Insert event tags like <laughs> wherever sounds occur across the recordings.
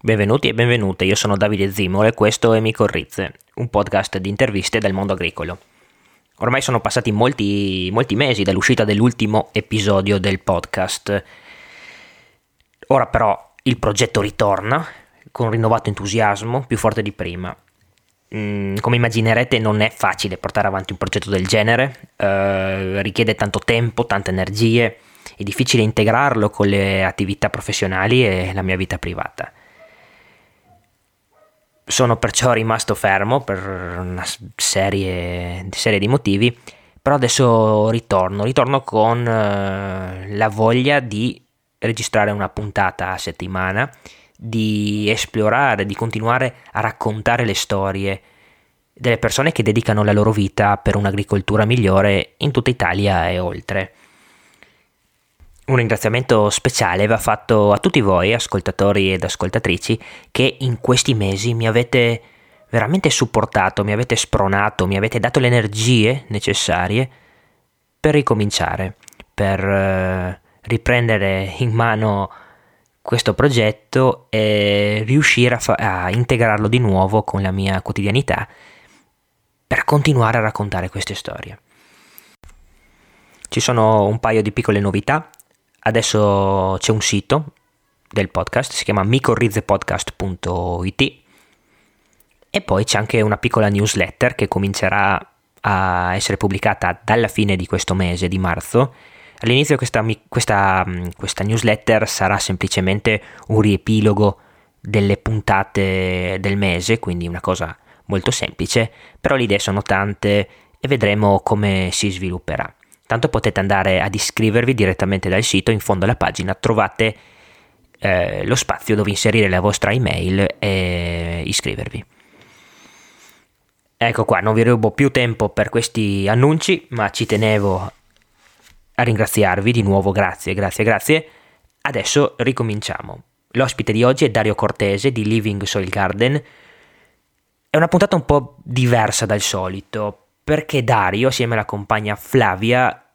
Benvenuti e benvenute, io sono Davide Zimolo e questo è Mico Rizze, un podcast di interviste del mondo agricolo. Ormai sono passati molti, molti mesi dall'uscita dell'ultimo episodio del podcast. Ora però il progetto ritorna con rinnovato entusiasmo, più forte di prima. Mm, come immaginerete non è facile portare avanti un progetto del genere, eh, richiede tanto tempo, tante energie, è difficile integrarlo con le attività professionali e la mia vita privata. Sono perciò rimasto fermo per una serie, serie di motivi, però adesso ritorno, ritorno con uh, la voglia di registrare una puntata a settimana, di esplorare, di continuare a raccontare le storie delle persone che dedicano la loro vita per un'agricoltura migliore in tutta Italia e oltre. Un ringraziamento speciale va fatto a tutti voi, ascoltatori ed ascoltatrici, che in questi mesi mi avete veramente supportato, mi avete spronato, mi avete dato le energie necessarie per ricominciare, per uh, riprendere in mano questo progetto e riuscire a, fa- a integrarlo di nuovo con la mia quotidianità per continuare a raccontare queste storie. Ci sono un paio di piccole novità Adesso c'è un sito del podcast, si chiama micorrizzepodcast.it e poi c'è anche una piccola newsletter che comincerà a essere pubblicata dalla fine di questo mese di marzo. All'inizio questa, questa, questa newsletter sarà semplicemente un riepilogo delle puntate del mese, quindi una cosa molto semplice, però le idee sono tante e vedremo come si svilupperà. Tanto potete andare ad iscrivervi direttamente dal sito, in fondo alla pagina trovate eh, lo spazio dove inserire la vostra email e iscrivervi. Ecco qua, non vi rubo più tempo per questi annunci, ma ci tenevo a ringraziarvi di nuovo, grazie, grazie, grazie. Adesso ricominciamo. L'ospite di oggi è Dario Cortese di Living Soil Garden. È una puntata un po' diversa dal solito, perché Dario, assieme alla compagna Flavia,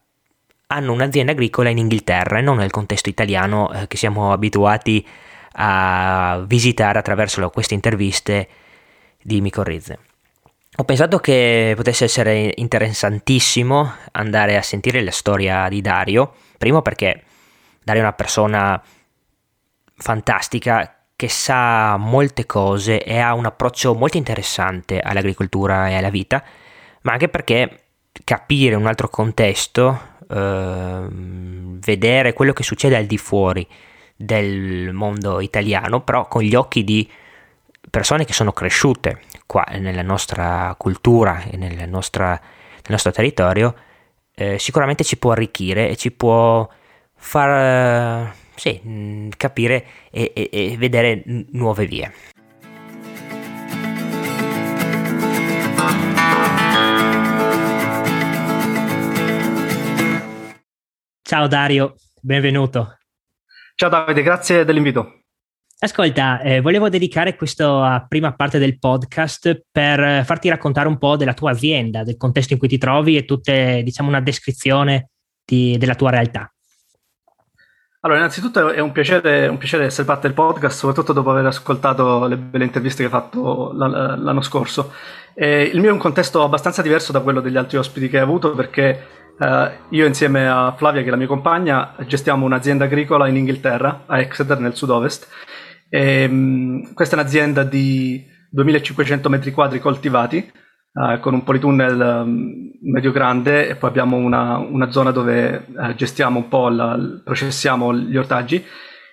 hanno un'azienda agricola in Inghilterra e non nel contesto italiano eh, che siamo abituati a visitare attraverso queste interviste di Micorrizze. Ho pensato che potesse essere interessantissimo andare a sentire la storia di Dario, primo perché Dario è una persona fantastica che sa molte cose e ha un approccio molto interessante all'agricoltura e alla vita, ma anche perché capire un altro contesto, eh, vedere quello che succede al di fuori del mondo italiano, però con gli occhi di persone che sono cresciute qua nella nostra cultura e nel, nostra, nel nostro territorio, eh, sicuramente ci può arricchire e ci può far eh, sì, capire e, e, e vedere nuove vie. Ciao Dario, benvenuto. Ciao Davide, grazie dell'invito. Ascolta, eh, volevo dedicare questa prima parte del podcast per farti raccontare un po' della tua azienda, del contesto in cui ti trovi e tutte, diciamo, una descrizione di, della tua realtà. Allora, innanzitutto è un piacere, un piacere, essere parte del podcast, soprattutto dopo aver ascoltato le belle interviste che hai fatto l'anno scorso. Eh, il mio è un contesto abbastanza diverso da quello degli altri ospiti che hai avuto perché Uh, io insieme a Flavia, che è la mia compagna, gestiamo un'azienda agricola in Inghilterra, a Exeter, nel sud-ovest. E, um, questa è un'azienda di 2500 metri quadri coltivati, uh, con un politunnel um, medio grande e poi abbiamo una, una zona dove uh, gestiamo un po', la, processiamo gli ortaggi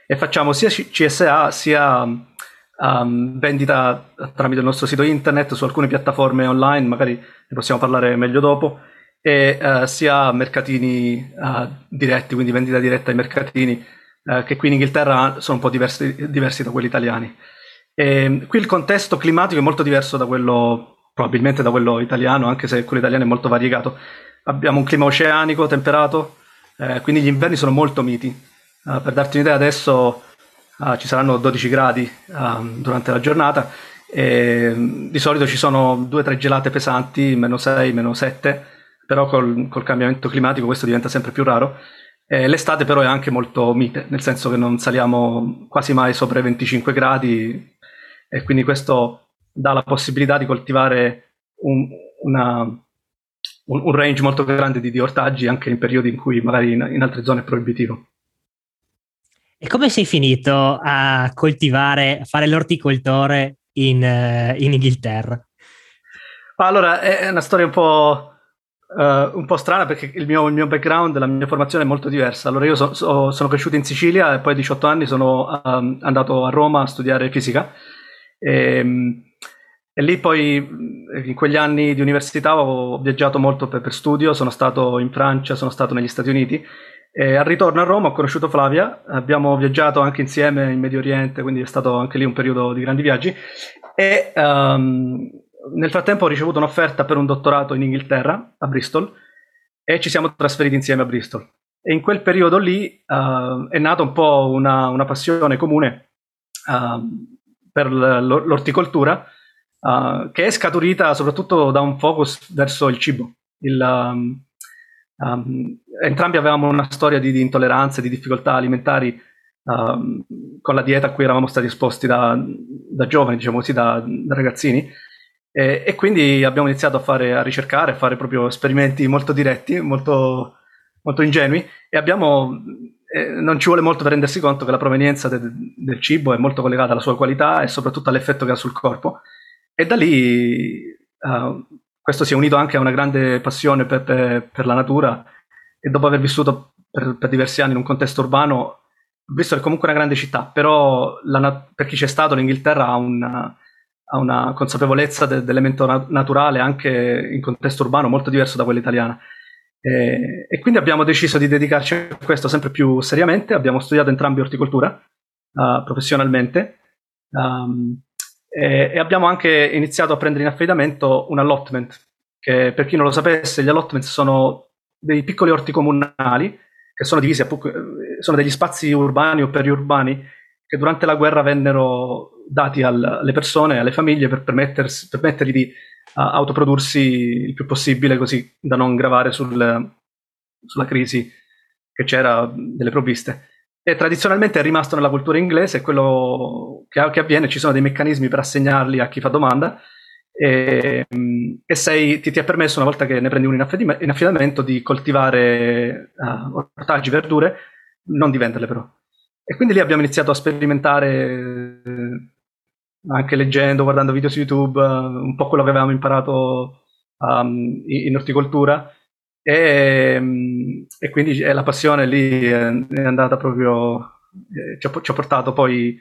e facciamo sia CSA sia um, vendita tramite il nostro sito internet su alcune piattaforme online, magari ne possiamo parlare meglio dopo e uh, sia mercatini uh, diretti, quindi vendita diretta ai mercatini, uh, che qui in Inghilterra sono un po' diversi, diversi da quelli italiani. E, qui il contesto climatico è molto diverso da quello, probabilmente da quello italiano, anche se quello italiano è molto variegato. Abbiamo un clima oceanico, temperato, eh, quindi gli inverni sono molto miti. per darti un'idea, adesso ci saranno 12 gradi ehm, durante la giornata e di solito ci sono 2-3 gelate pesanti, meno 6, meno 7 però col, col, cambiamento climatico questo diventa sempre più raro. Eh, l'estate però è anche molto mite, nel senso che non saliamo quasi mai sopra i 25 gradi e quindi questo dà la possibilità di coltivare un, una, un, un range molto grande di, di, ortaggi anche in periodi in cui magari in, in altre zone è proibitivo. E come sei finito a coltivare, a fare l'orticoltore in, uh, in Inghilterra? Allora, è una storia un po' Uh, un po' strana perché il mio, il mio, background, la mia formazione è molto diversa. Allora, io so, so, sono cresciuto in Sicilia e poi a 18 anni sono um, andato a Roma a studiare fisica. E, ehm, e, lì poi, in quegli anni di università, ho viaggiato molto per, per, studio. Sono stato in Francia, sono stato negli Stati Uniti. E al ritorno a Roma ho conosciuto Flavia. Abbiamo viaggiato anche insieme in Medio Oriente, quindi è stato anche lì un periodo di grandi viaggi. E. Um, nel frattempo ho ricevuto un'offerta per un dottorato in Inghilterra, a Bristol, e ci siamo trasferiti insieme a Bristol. E in quel periodo lì uh, è nata un po' una, una passione comune uh, per l'orticoltura, uh, che è scaturita soprattutto da un focus verso il cibo. Il, um, um, entrambi avevamo una storia di, di intolleranze, di difficoltà alimentari con la dieta a cui eravamo stati esposti da, da giovani, diciamo così, da, da ragazzini. E, e, quindi abbiamo iniziato a fare, a ricercare, a fare proprio esperimenti molto diretti, molto, molto ingenui e abbiamo, eh, non ci vuole molto per rendersi conto che la provenienza de, del cibo è molto collegata alla sua qualità e soprattutto all'effetto che ha sul corpo. E da lì uh, questo si è unito anche a una grande passione per, per, per la natura e dopo aver vissuto per, per, diversi anni in un contesto urbano, visto che è comunque una grande città, però la, per chi c'è stato l'Inghilterra ha una ha una consapevolezza de- dell'elemento na- naturale anche in contesto urbano molto diverso da quella italiana. E, e, quindi abbiamo deciso di dedicarci a questo sempre più seriamente. Abbiamo studiato entrambi orticoltura uh, professionalmente um, e, e, abbiamo anche iniziato a prendere in affidamento un allotment, che per chi non lo sapesse, gli allotment sono dei piccoli orti comunali che sono divisi a po- sono degli spazi urbani o periurbani che durante la guerra vennero dati al, alle persone, alle famiglie per permettergli di uh, autoprodursi il più possibile così da non gravare sul, sulla crisi che c'era delle provviste. E tradizionalmente è rimasto nella cultura inglese, quello che, che avviene, ci sono dei meccanismi per assegnarli a chi fa domanda e, e sei, ti, ti, è permesso, una volta che ne prendi uno in, affidamento, di coltivare uh, ortaggi, verdure, non di venderle però. E quindi lì abbiamo iniziato a sperimentare anche leggendo, guardando video su YouTube, uh, un po' quello che avevamo imparato um, in orticoltura e, um, e, quindi la passione lì è, andata proprio, eh, ci, ha, ci, ha, portato poi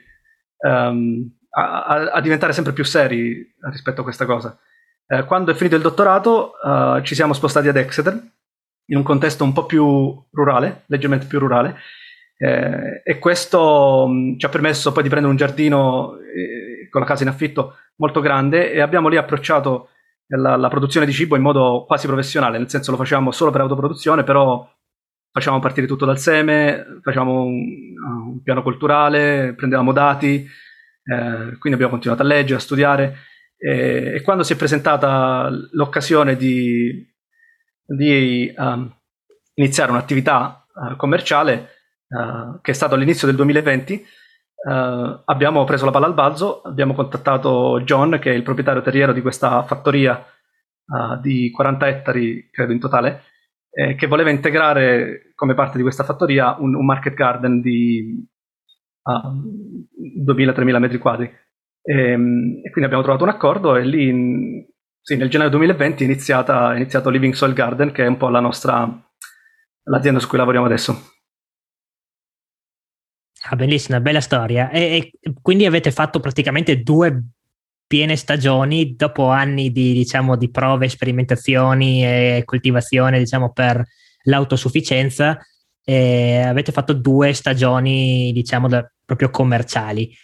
um, a, a, diventare sempre più seri rispetto a questa cosa. Eh, quando è finito il dottorato uh, ci siamo spostati ad Exeter, in un contesto un po' più rurale, leggermente più rurale, eh, e questo mh, ci ha permesso poi di prendere un giardino eh, con la casa in affitto molto grande e abbiamo lì approcciato la, la, produzione di cibo in modo quasi professionale, nel senso lo facciamo solo per autoproduzione, però facciamo partire tutto dal seme, facciamo un, un piano culturale, prendevamo dati, eh, quindi abbiamo continuato a leggere, a studiare. E, e quando si è presentata l'occasione di, di um, iniziare un'attività uh, commerciale, uh, che è stato all'inizio del 2020, uh, eh, abbiamo preso la palla al balzo, abbiamo contattato John, che è il proprietario terriero di questa fattoria uh, di 40 ettari, credo in totale, eh, che voleva integrare come parte di questa fattoria un, un market garden di 2000-3000 metri quadri. E, ehm, e, quindi abbiamo trovato un accordo e lì in, sì, nel gennaio 2020 è, iniziata, è iniziato Living Soil Garden, che è un po' la nostra l'azienda su cui lavoriamo adesso. Ah, bellissima, bella storia. E, e, quindi avete fatto praticamente due piene stagioni dopo anni di, diciamo, di prove, sperimentazioni e coltivazione, diciamo, per l'autosufficienza. Avete fatto due stagioni, diciamo, da, proprio commerciali.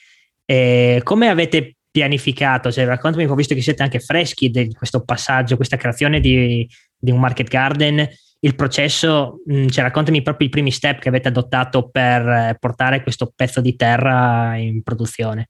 E come avete pianificato? Cioè, raccontami un po', visto che siete anche freschi di questo passaggio, questa creazione di, di un market garden il processo, mh, mm, cioè raccontami proprio i primi step che avete adottato per eh, portare questo pezzo di terra in produzione.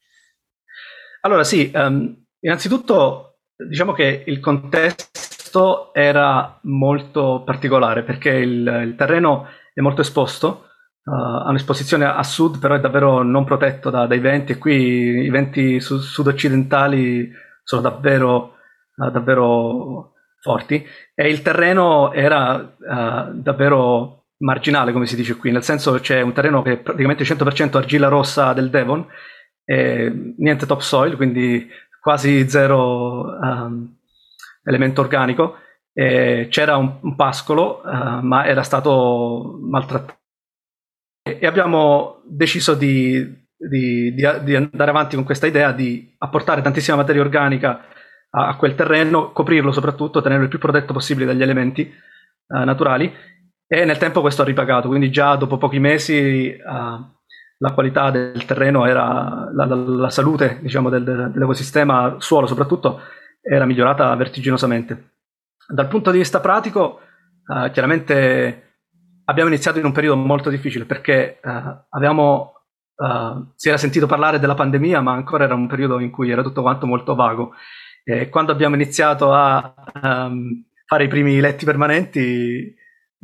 Allora sì, um, innanzitutto diciamo che il contesto era molto particolare perché il, il terreno è molto esposto, uh, ha un'esposizione a sud, però è davvero non protetto da, dai venti e qui i venti su, sud-occidentali sono davvero, uh, davvero forti e il terreno era uh, davvero marginale, come si dice qui, nel senso c'è un terreno che è praticamente 100% argilla rossa del Devon, e niente topsoil, quindi quasi zero um, elemento organico. E c'era un, un pascolo, uh, ma era stato maltrattato. E abbiamo deciso di, di, di, di, andare avanti con questa idea di apportare tantissima materia organica a, a, quel terreno, coprirlo soprattutto, tenerlo il più protetto possibile dagli elementi uh, naturali. E nel tempo questo ha ripagato, quindi già dopo pochi mesi uh, la qualità del terreno era, la, la, la salute diciamo, del, dell'ecosistema, suolo soprattutto, era migliorata vertiginosamente. Dal punto di vista pratico, uh, chiaramente abbiamo iniziato in un periodo molto difficile perché uh, avevamo, uh, si era sentito parlare della pandemia, ma ancora era un periodo in cui era tutto quanto molto vago. E quando abbiamo iniziato a um, fare i primi letti permanenti,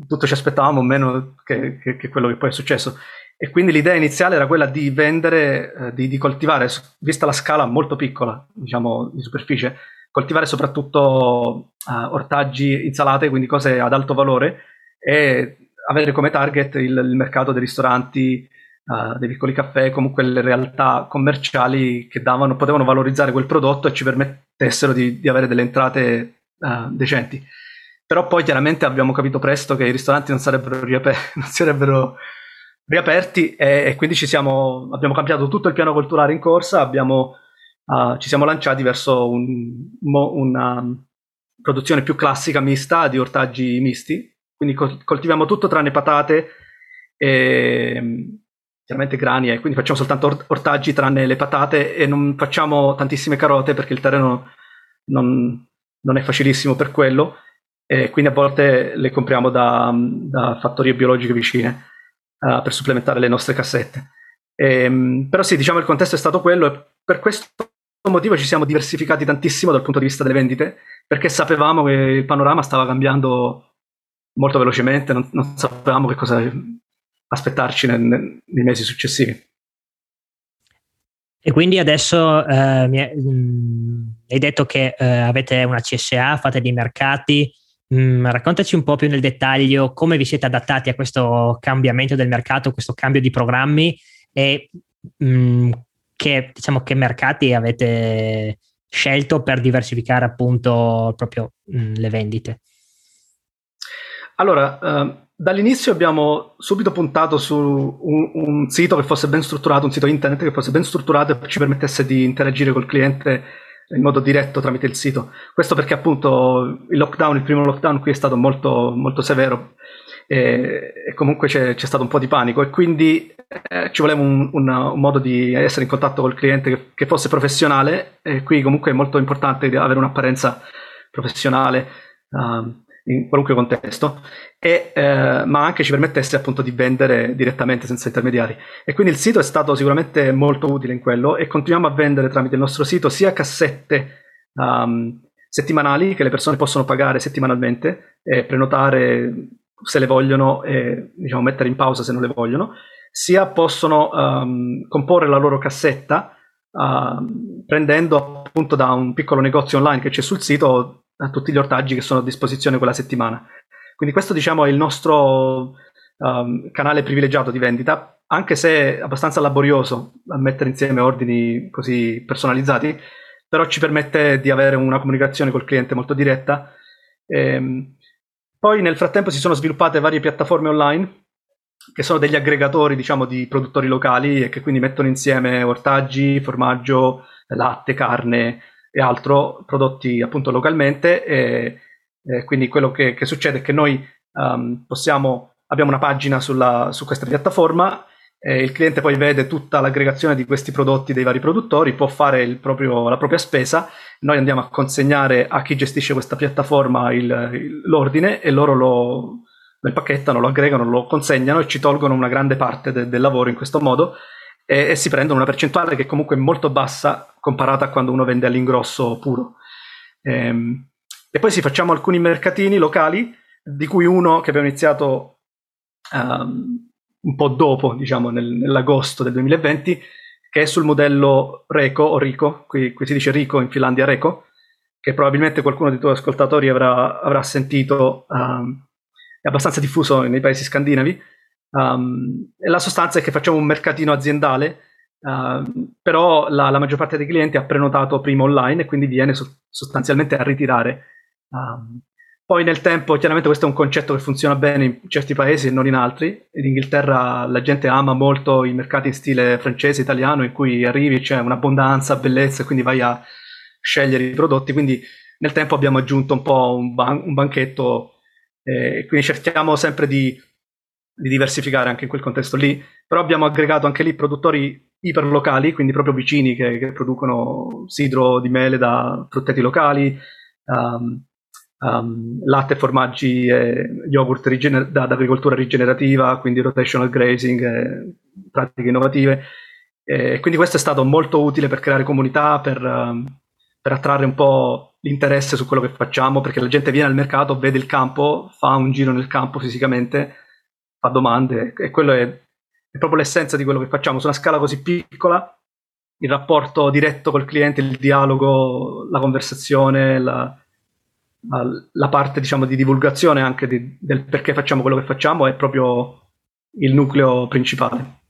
tutto ci aspettavamo meno che, che, che quello che poi è successo. E quindi l'idea iniziale era quella di vendere, eh, di, di, coltivare, vista la scala molto piccola, diciamo, di superficie, coltivare soprattutto uh, ortaggi, insalate, quindi cose ad alto valore, e avere come target il, il mercato dei ristoranti, uh, dei piccoli caffè, comunque le realtà commerciali che davano, potevano valorizzare quel prodotto e ci permettessero di, di avere delle entrate uh, decenti. Però poi chiaramente abbiamo capito presto che i ristoranti non sarebbero, riaper- <laughs> non sarebbero riaperti e, e quindi siamo, abbiamo cambiato tutto il piano culturale in corsa, abbiamo, uh, ci siamo lanciati verso un, una produzione più classica mista di ortaggi misti, quindi coltiviamo tutto tranne patate e chiaramente grani e quindi facciamo soltanto ortaggi tranne le patate e non facciamo tantissime carote perché il terreno non, non è facilissimo per quello e quindi a volte le compriamo da, da fattorie biologiche vicine uh, per supplementare le nostre cassette. E, ehm, però sì, diciamo il contesto è stato quello e per questo motivo ci siamo diversificati tantissimo dal punto di vista delle vendite, perché sapevamo che il panorama stava cambiando molto velocemente, non, non sapevamo che cosa aspettarci nel, nel, nei mesi successivi. E quindi adesso eh, mi hai, mm, hai detto che eh, avete una CSA, fate dei mercati, Mm, raccontaci un po' più nel dettaglio come vi siete adattati a questo cambiamento del mercato, questo cambio di programmi e mm, che, diciamo, che mercati avete scelto per diversificare appunto proprio mm, le vendite. Allora, eh, dall'inizio abbiamo subito puntato su un, un, sito che fosse ben strutturato, un sito internet che fosse ben strutturato e ci permettesse di interagire col cliente in modo diretto tramite il sito. Questo perché appunto il lockdown, il primo lockdown qui è stato molto, molto severo e, e comunque c'è, c'è, stato un po' di panico e quindi eh, ci voleva un, un, un, modo di essere in contatto col cliente che, che, fosse professionale e qui comunque è molto importante avere un'apparenza professionale. Um, in qualunque contesto, e, eh, ma anche ci permettesse appunto di vendere direttamente senza intermediari. E quindi il sito è stato sicuramente molto utile in quello e continuiamo a vendere tramite il nostro sito sia cassette um, settimanali che le persone possono pagare settimanalmente e prenotare se le vogliono e diciamo, mettere in pausa se non le vogliono, sia possono um, comporre la loro cassetta uh, prendendo appunto da un piccolo negozio online che c'è sul sito a tutti gli ortaggi che sono a disposizione quella settimana. Quindi questo diciamo è il nostro um, canale privilegiato di vendita, anche se abbastanza laborioso a mettere insieme ordini così personalizzati, però ci permette di avere una comunicazione col cliente molto diretta. E, ehm, poi nel frattempo si sono sviluppate varie piattaforme online che sono degli aggregatori diciamo di produttori locali e che quindi mettono insieme ortaggi, formaggio, latte, carne, e altro prodotti appunto localmente e, e quindi quello che, che, succede è che noi um, possiamo, abbiamo una pagina sulla, su questa piattaforma il cliente poi vede tutta l'aggregazione di questi prodotti dei vari produttori, può fare proprio, la propria spesa, noi andiamo a consegnare a chi gestisce questa piattaforma il, il, l'ordine e loro lo, lo impacchettano, lo aggregano, lo consegnano e ci tolgono una grande parte de, del lavoro in questo modo e, e, si prendono una percentuale che comunque è molto bassa comparata a quando uno vende all'ingrosso puro. Ehm, e poi si facciamo alcuni mercatini locali, di cui uno che abbiamo iniziato um, un po' dopo, diciamo nel, nell'agosto del 2020, che è sul modello Reco o Rico, qui, qui si dice Rico in Finlandia Reco, che probabilmente qualcuno dei tuoi ascoltatori avrà, avrà sentito, um, è abbastanza diffuso nei paesi scandinavi. Um, la sostanza è che facciamo un mercatino aziendale, uh, però la, la, maggior parte dei clienti ha prenotato prima online e quindi viene so- sostanzialmente a ritirare. Um, poi nel tempo, chiaramente questo è un concetto che funziona bene in certi paesi e non in altri. In Inghilterra la gente ama molto i mercati in stile francese, italiano, in cui arrivi, c'è un'abbondanza, bellezza, e quindi vai a scegliere i prodotti. Quindi nel tempo abbiamo aggiunto un po' un, ban- un banchetto, eh, quindi cerchiamo sempre di, di, diversificare anche in quel contesto lì. Però abbiamo aggregato anche lì produttori iperlocali, quindi proprio vicini che, che producono sidro di mele da frutteti locali. Um, um, latte, formaggi e yogurt rigener- da, da, agricoltura rigenerativa, quindi rotational grazing, pratiche innovative. E quindi questo è stato molto utile per creare comunità, per, um, per, attrarre un po' l'interesse su quello che facciamo, perché la gente viene al mercato, vede il campo, fa un giro nel campo fisicamente, fa domande e quello è, è proprio l'essenza di quello che facciamo. Su una scala così piccola, il rapporto diretto col cliente, il dialogo, la conversazione, la, la parte diciamo di divulgazione anche di, del perché facciamo quello che facciamo è proprio il nucleo principale.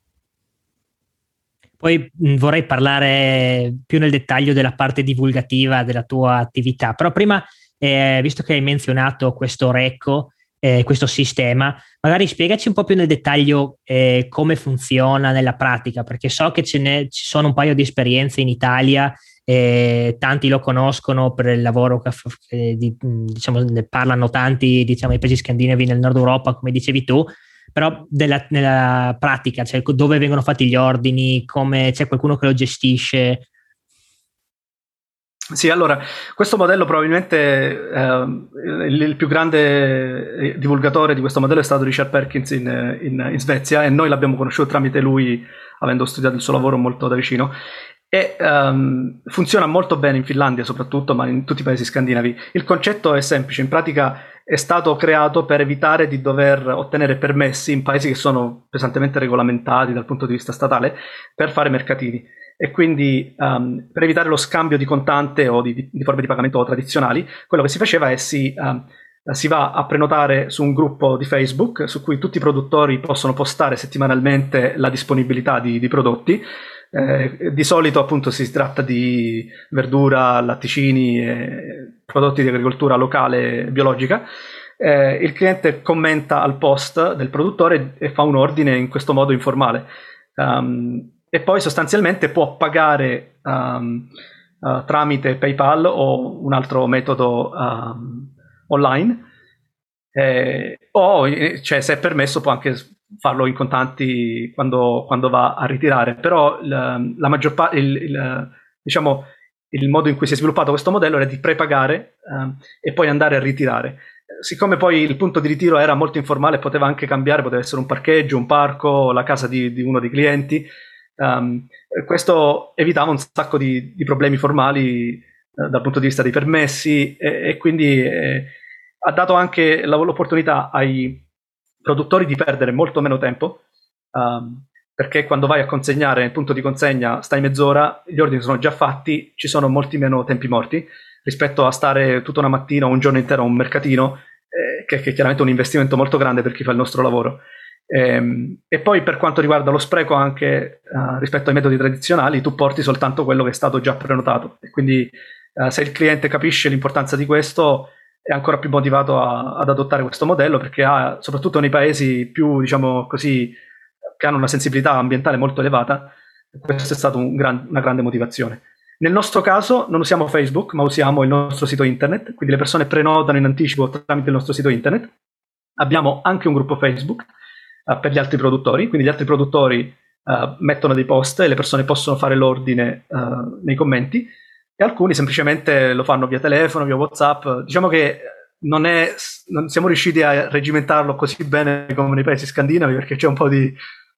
Poi vorrei parlare più nel dettaglio della parte divulgativa della tua attività, però prima, eh, visto che hai menzionato questo RECO, eh, questo sistema, magari spiegaci un po' più nel dettaglio eh, come funziona nella pratica, perché so che ce ne, ci sono un paio di esperienze in Italia eh, tanti lo conoscono per il lavoro che, che diciamo, ne parlano tanti diciamo, i paesi scandinavi nel nord Europa, come dicevi tu, però della, nella pratica, cioè dove vengono fatti gli ordini, come c'è qualcuno che lo gestisce. Sì, allora, questo modello probabilmente eh, il, il, più grande eh, divulgatore di questo modello è stato Richard Perkins in, in, in Svezia e noi l'abbiamo conosciuto tramite lui, avendo studiato il suo lavoro molto da vicino. E um, funziona molto bene in Finlandia soprattutto, ma in tutti i paesi scandinavi. Il concetto è semplice, in pratica è stato creato per evitare di dover ottenere permessi in paesi che sono pesantemente regolamentati dal punto di vista statale per fare mercatini. E quindi um, per evitare lo scambio di contante o di, di, forme di pagamento tradizionali, quello che si faceva è si, um, si va a prenotare su un gruppo di Facebook su cui tutti i produttori possono postare settimanalmente la disponibilità di, di prodotti eh, di solito appunto si tratta di verdura, latticini, e prodotti di agricoltura locale biologica. Eh, il cliente commenta al post del produttore e fa un ordine in questo modo informale. Um, e poi sostanzialmente può pagare um, uh, tramite PayPal o un altro metodo um, online. Eh, o cioè, se è permesso può anche farlo in contanti quando, quando va a ritirare, però la, la maggior parte, il, il, diciamo, il modo in cui si è sviluppato questo modello era di prepagare um, e poi andare a ritirare. Siccome poi il punto di ritiro era molto informale, poteva anche cambiare, poteva essere un parcheggio, un parco, la casa di, di uno dei clienti, um, questo evitava un sacco di, di problemi formali uh, dal punto di vista dei permessi e, e quindi eh, ha dato anche l'opportunità ai, produttori di perdere molto meno tempo, um, perché quando vai a consegnare nel punto di consegna stai mezz'ora, gli ordini sono già fatti, ci sono molti meno tempi morti rispetto a stare tutta una mattina o un giorno intero a un mercatino, eh, che, che, è chiaramente un investimento molto grande per chi fa il nostro lavoro. E, ehm, e poi per quanto riguarda lo spreco anche uh, rispetto ai metodi tradizionali, tu porti soltanto quello che è stato già prenotato e quindi uh, se il cliente capisce l'importanza di questo, è ancora più motivato a, ad adottare questo modello perché ha, soprattutto nei paesi più, diciamo così, che hanno una sensibilità ambientale molto elevata, questa è stata un gran, una grande motivazione. Nel nostro caso non usiamo Facebook, ma usiamo il nostro sito internet, quindi le persone prenotano in anticipo tramite il nostro sito internet. Abbiamo anche un gruppo Facebook uh, per gli altri produttori, quindi gli altri produttori uh, mettono dei post e le persone possono fare l'ordine uh, nei commenti. E alcuni semplicemente lo fanno via telefono, via WhatsApp. Diciamo che non, è, non siamo riusciti a regimentarlo così bene come nei paesi scandinavi perché c'è un po' di,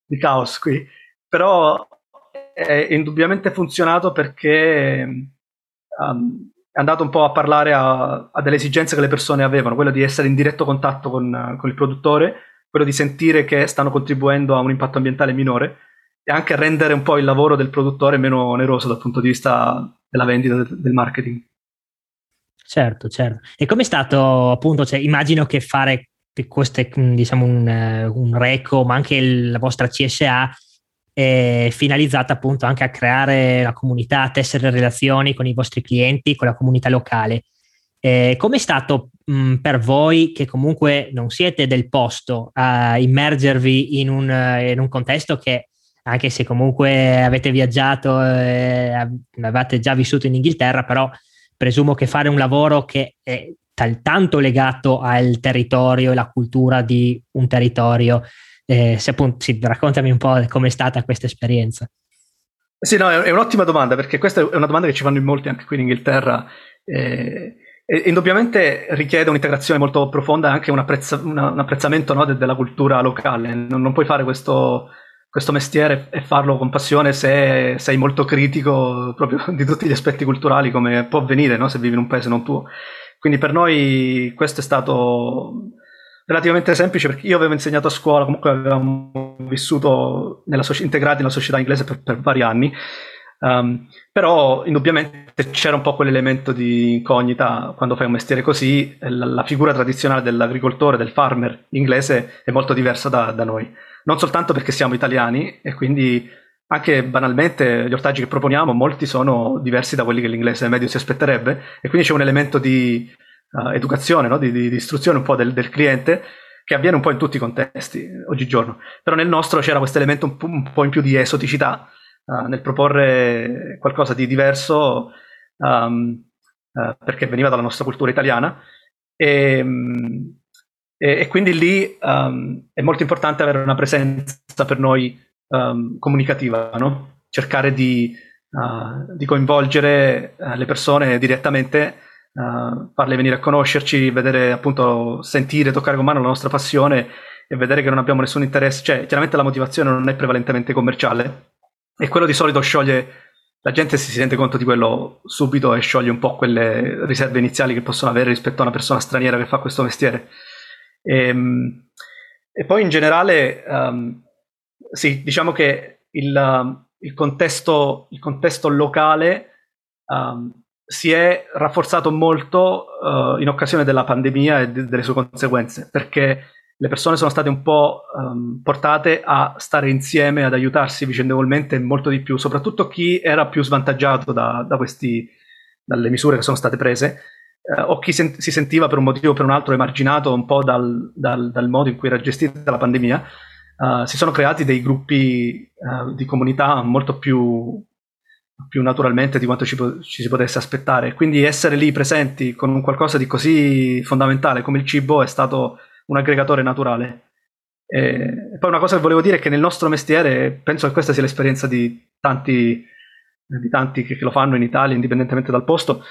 di caos qui, però è indubbiamente funzionato perché um, è andato un po' a parlare a, a, delle esigenze che le persone avevano, quella di essere in diretto contatto con, con il produttore, quello di sentire che stanno contribuendo a un impatto ambientale minore e anche rendere un po' il lavoro del produttore meno oneroso dal punto di vista della vendita del marketing. Certo, certo. E com'è stato appunto, cioè, immagino che fare questo è diciamo un, un reco, ma anche il, la vostra CSA è finalizzata appunto anche a creare la comunità, a tessere relazioni con i vostri clienti, con la comunità locale. Eh, Come è stato mh, per voi che comunque non siete del posto a immergervi in un, in un contesto che anche se comunque avete viaggiato eh, avete già vissuto in Inghilterra, però presumo che fare un lavoro che è tal, tanto legato al territorio e la cultura di un territorio, eh, se appunto, sì, raccontami un po' com'è stata questa esperienza. Sì, no, è un'ottima domanda perché questa è una domanda che ci fanno in molti anche qui in Inghilterra. Eh, e, indubbiamente richiede un'integrazione molto profonda e anche un, apprezza, una, un apprezzamento no, de, della cultura locale. Non, non, puoi fare questo, questo mestiere e farlo con passione se sei molto critico proprio <laughs> di tutti gli aspetti culturali, come può avvenire no, se vivi in un paese non tuo. Quindi per noi questo è stato relativamente semplice perché io avevo insegnato a scuola, comunque avevamo vissuto nella, integrati nella società inglese per, per vari anni Um, però indubbiamente c'era un po' quell'elemento di incognita quando fai un mestiere così, la, la figura tradizionale dell'agricoltore, del farmer inglese è molto diversa da, da, noi, non soltanto perché siamo italiani e quindi anche banalmente gli ortaggi che proponiamo, molti sono diversi da quelli che l'inglese medio si aspetterebbe. E quindi c'è un elemento di uh, educazione, no? di, di, di, istruzione un po' del, del cliente che avviene un po' in tutti i contesti oggigiorno, però nel nostro c'era questo elemento un un po' in più di esoticità uh, nel proporre qualcosa di diverso um, uh, perché veniva dalla nostra cultura italiana e, um, e, e quindi lì um, è molto importante avere una presenza per noi comunicativa, no? cercare di, uh, di, coinvolgere le persone direttamente, farle venire a conoscerci, vedere appunto, sentire, toccare con mano la nostra passione e vedere che non abbiamo nessun interesse, cioè chiaramente la motivazione non è prevalentemente commerciale, e quello di solito scioglie, la gente si rende conto di quello subito e scioglie un po' quelle riserve iniziali che possono avere rispetto a una persona straniera che fa questo mestiere. E, ehm, e poi in generale, um, sì, diciamo che il, il, contesto, il contesto, locale um, si è rafforzato molto uh, in occasione della pandemia e de- delle sue conseguenze, perché le persone sono state un po' um, portate a stare insieme, ad aiutarsi vicendevolmente molto di più, soprattutto chi era più svantaggiato da, da questi, dalle misure che sono state prese, eh, o chi sen- si sentiva per un motivo o per un altro emarginato un po' dal, dal, dal modo in cui era gestita la pandemia. Uh, si sono creati dei gruppi uh, di comunità molto più, più naturalmente di quanto ci, po- ci, si potesse aspettare. Quindi essere lì presenti con un qualcosa di così fondamentale come il cibo è stato un aggregatore naturale. E poi una cosa che volevo dire è che nel nostro mestiere, penso che questa sia l'esperienza di tanti, di tanti che, lo fanno in Italia, indipendentemente dal posto,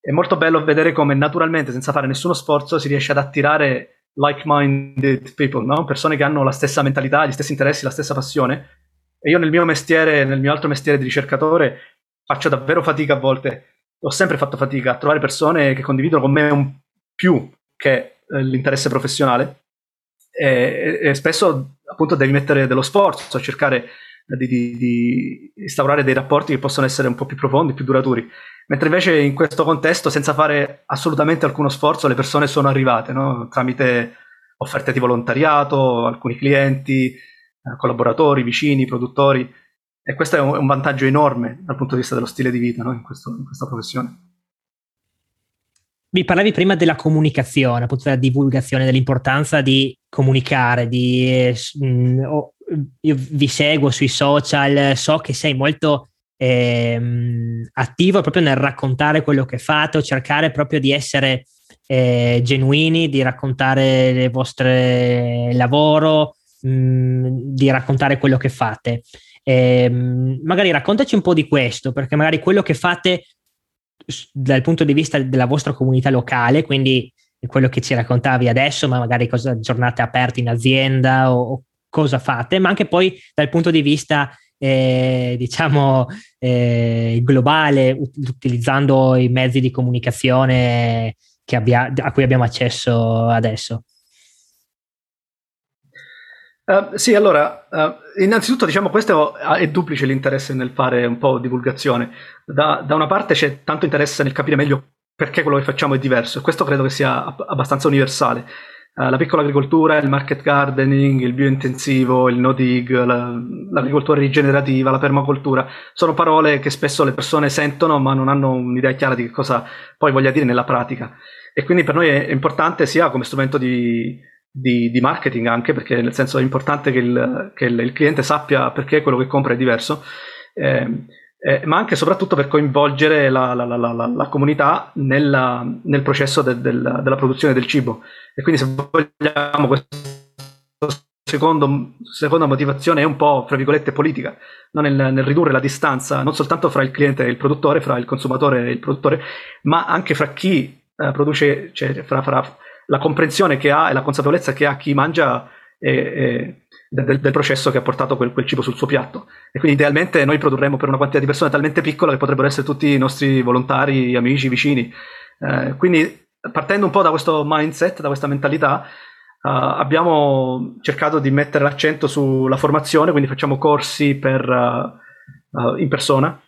è molto bello vedere come naturalmente, senza fare nessuno sforzo, si riesce ad attirare like-minded people, no? persone che hanno la stessa mentalità, gli stessi interessi, la stessa passione. E io nel mio mestiere, nel mio altro mestiere di ricercatore, faccio davvero fatica a volte, ho sempre fatto fatica a trovare persone che condividono con me un più che l'interesse professionale e, e, spesso appunto devi mettere dello sforzo a cercare di, di, di, instaurare dei rapporti che possono essere un po' più profondi, più duraturi. Mentre invece in questo contesto, senza fare assolutamente alcuno sforzo, le persone sono arrivate no? tramite offerte di volontariato, alcuni clienti, eh, collaboratori, vicini, produttori. E questo è un, vantaggio enorme dal punto di vista dello stile di vita no? in, questo, in questa professione. Mi parlavi prima della comunicazione, appunto della divulgazione, dell'importanza di comunicare, di, mh, mm, oh, io vi seguo sui social, so che sei molto eh, attivo proprio nel raccontare quello che fate o cercare proprio di essere eh, genuini, di raccontare il vostro lavoro, mh, mm, di raccontare quello che fate. Eh, magari raccontaci un po' di questo, perché magari quello che fate dal punto di vista della vostra comunità locale, quindi quello che ci raccontavi adesso, ma magari cosa, giornate aperte in azienda o, o cosa fate, ma anche poi dal punto di vista eh, diciamo eh, globale, utilizzando i mezzi di comunicazione abbia, a cui abbiamo accesso adesso. Uh, sì, allora, uh, innanzitutto diciamo questo è duplice l'interesse nel fare un po' divulgazione. Da, da, una parte c'è tanto interesse nel capire meglio perché quello che facciamo è diverso e questo credo che sia abbastanza universale. Uh, la piccola agricoltura, il market gardening, il biointensivo, il no-dig, la, l'agricoltura rigenerativa, la permacultura, sono parole che spesso le persone sentono ma non hanno un'idea chiara di che cosa poi voglia dire nella pratica. E quindi per noi è importante sia come strumento di di, di, marketing anche, perché nel senso è importante che il, che il, cliente sappia perché quello che compra è diverso, eh, eh, ma anche e soprattutto per coinvolgere la, la, la, la comunità nella, nel processo de, del, della produzione del cibo. E quindi se vogliamo secondo, seconda motivazione è un po', fra virgolette, politica, no? nel, nel, ridurre la distanza non soltanto fra il cliente e il produttore, fra il consumatore e il produttore, ma anche fra chi eh, produce, cioè fra, fra la comprensione che ha e la consapevolezza che ha chi mangia è, è del, del, processo che ha portato quel, quel, cibo sul suo piatto. E quindi idealmente noi produrremo per una quantità di persone talmente piccola che potrebbero essere tutti i nostri volontari, amici, vicini. Eh, quindi partendo un po' da questo mindset, da questa mentalità, Uh, abbiamo cercato di mettere l'accento sulla formazione, quindi facciamo corsi per, uh, uh, in persona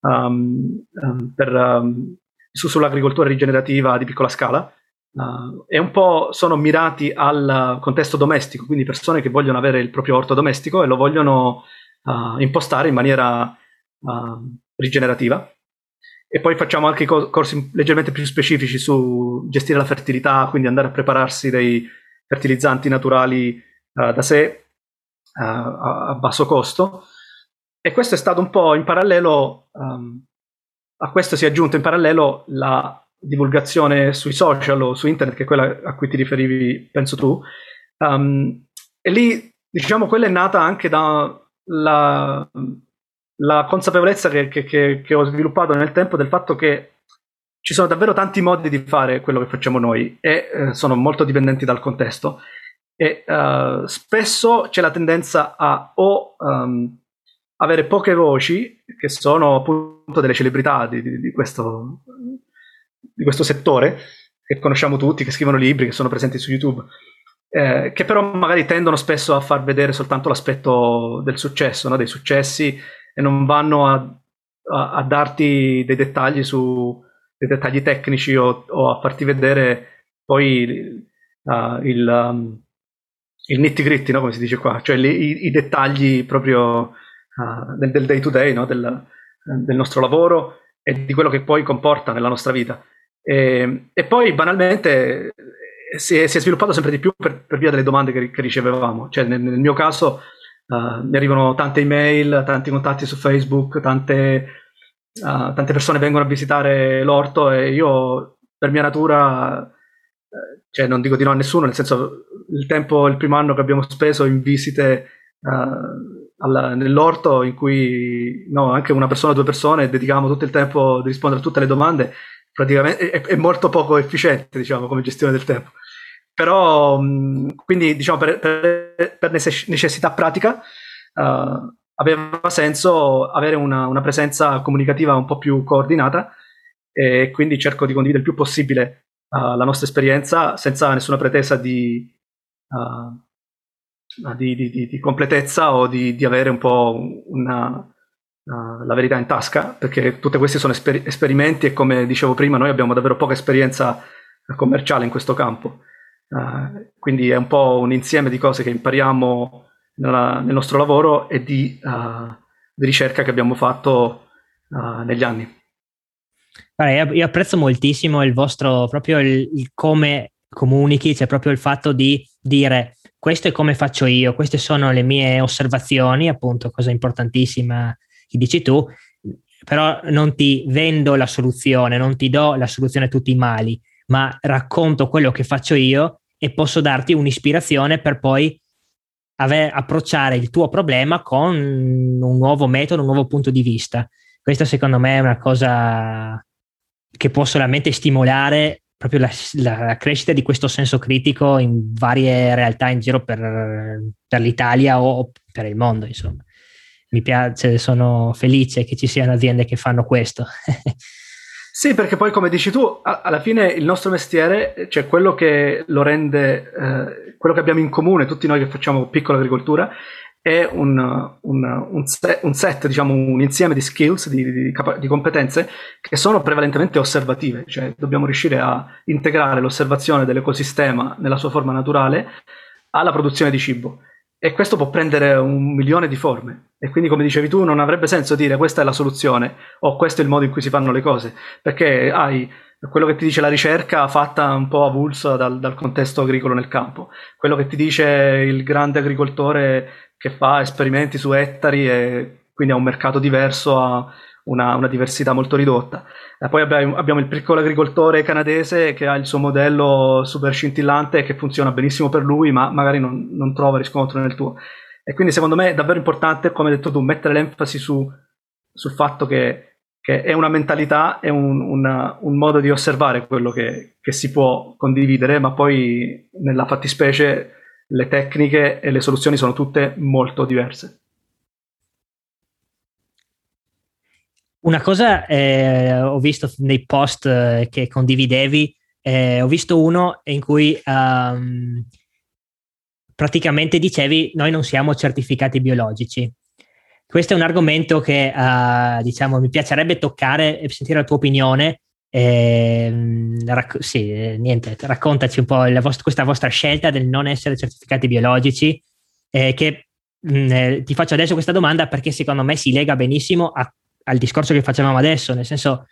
um, um, per, um, su, sull'agricoltura rigenerativa di piccola scala Uh, e un po' sono mirati al contesto domestico, quindi persone che vogliono avere il proprio orto domestico e lo vogliono uh, impostare in maniera uh, rigenerativa. E poi facciamo anche co- corsi leggermente più specifici su gestire la fertilità, quindi andare a prepararsi dei fertilizzanti naturali da sé a, a, basso costo. E questo è stato un po' in parallelo, um, a questo si è aggiunto in parallelo la divulgazione sui social o su internet, che è quella a cui ti riferivi, penso tu. Um, e lì, diciamo, quella è nata anche dalla la consapevolezza che, che, che, ho sviluppato nel tempo del fatto che ci sono davvero tanti modi di fare quello che facciamo noi e eh, sono molto dipendenti dal contesto. E uh, spesso c'è la tendenza a o um, avere poche voci, che sono appunto delle celebrità di, di, di questo di questo settore, che conosciamo tutti, che scrivono libri, che sono presenti su YouTube, eh, che però magari tendono spesso a far vedere soltanto l'aspetto del successo, no? dei successi, e non vanno a, a, a darti dei dettagli su dei dettagli tecnici o, o a farti vedere poi uh, il, um, il nitty gritty, no? come si dice qua, cioè li, i, i, dettagli proprio uh, del, day to day, del nostro lavoro e di quello che poi comporta nella nostra vita. E, e poi banalmente si è, si è, sviluppato sempre di più per, per via delle domande che, che ricevevamo. Cioè, nel, nel mio caso uh, mi arrivano tante email, tanti contatti su Facebook, tante, uh, tante persone vengono a visitare l'orto e io per mia natura, uh, cioè non dico di no a nessuno, nel senso il tempo, il primo anno che abbiamo speso in visite alla, nell'orto in cui no, anche una persona o due persone dedicavamo tutto il tempo di rispondere a tutte le domande praticamente è, è molto poco efficiente, diciamo, come gestione del tempo. Però, quindi, diciamo, per, per, per necessità pratica, uh, aveva senso avere una, una, presenza comunicativa un po' più coordinata e quindi cerco di condividere il più possibile uh, la nostra esperienza senza nessuna pretesa di, uh, di, di, di completezza o di, avere un po' una, uh, la verità in tasca, perché tutti questi sono esper- esperimenti e come dicevo prima noi abbiamo davvero poca esperienza commerciale in questo campo. Uh, quindi è un po' un insieme di cose che impariamo nella, nel nostro lavoro e di, uh, di, ricerca che abbiamo fatto negli anni. Io apprezzo moltissimo il vostro proprio il, il come comunichi, cioè proprio il fatto di dire questo è come faccio io, queste sono le mie osservazioni, appunto, cosa importantissima che dici tu, però non ti vendo la soluzione, non ti do la soluzione a tutti i mali, ma racconto quello che faccio io e posso darti un'ispirazione per poi aver, approcciare il tuo problema con un nuovo metodo, un nuovo punto di vista. Questa secondo me è una cosa che può solamente stimolare proprio la, la, crescita di questo senso critico in varie realtà in giro per, per l'Italia o per il mondo, insomma mi piace, sono felice che ci siano aziende che fanno questo. <laughs> Sì, perché poi come dici tu, alla fine il nostro mestiere, cioè quello che lo rende, eh, quello che abbiamo in comune, tutti noi che facciamo piccola agricoltura, è un, un, un, set, un set, diciamo un insieme di skills, di, di, di, competenze che sono prevalentemente osservative, cioè dobbiamo riuscire a integrare l'osservazione dell'ecosistema nella sua forma naturale alla produzione di cibo. E questo può prendere un milione di forme. E quindi, come dicevi tu, non avrebbe senso dire questa è la soluzione o questo è il modo in cui si fanno le cose, perché hai quello che ti dice la ricerca fatta un po' avulsa dal, dal contesto agricolo nel campo, quello che ti dice il grande agricoltore che fa esperimenti su ettari e quindi ha un mercato diverso, ha una, una diversità molto ridotta. E poi abbiamo, abbiamo, il piccolo agricoltore canadese che ha il suo modello super scintillante che funziona benissimo per lui, ma magari non, non trova riscontro nel tuo. E quindi secondo me è davvero importante, come hai detto tu, mettere l'enfasi su, sul fatto che, che, è una mentalità, è un, una, un, modo di osservare quello che, che si può condividere, ma poi nella fattispecie le tecniche e le soluzioni sono tutte molto diverse. Una cosa eh, ho visto nei post eh, che condividevi, eh, ho visto uno in cui um, praticamente dicevi noi non siamo certificati biologici. Questo è un argomento che uh, diciamo mi piacerebbe toccare e sentire la tua opinione. Ehm, racc- sì, niente, raccontaci un po' vostra, questa vostra scelta del non essere certificati biologici, eh, che mh, eh, ti faccio adesso questa domanda perché secondo me si lega benissimo a al discorso che facevamo adesso, nel senso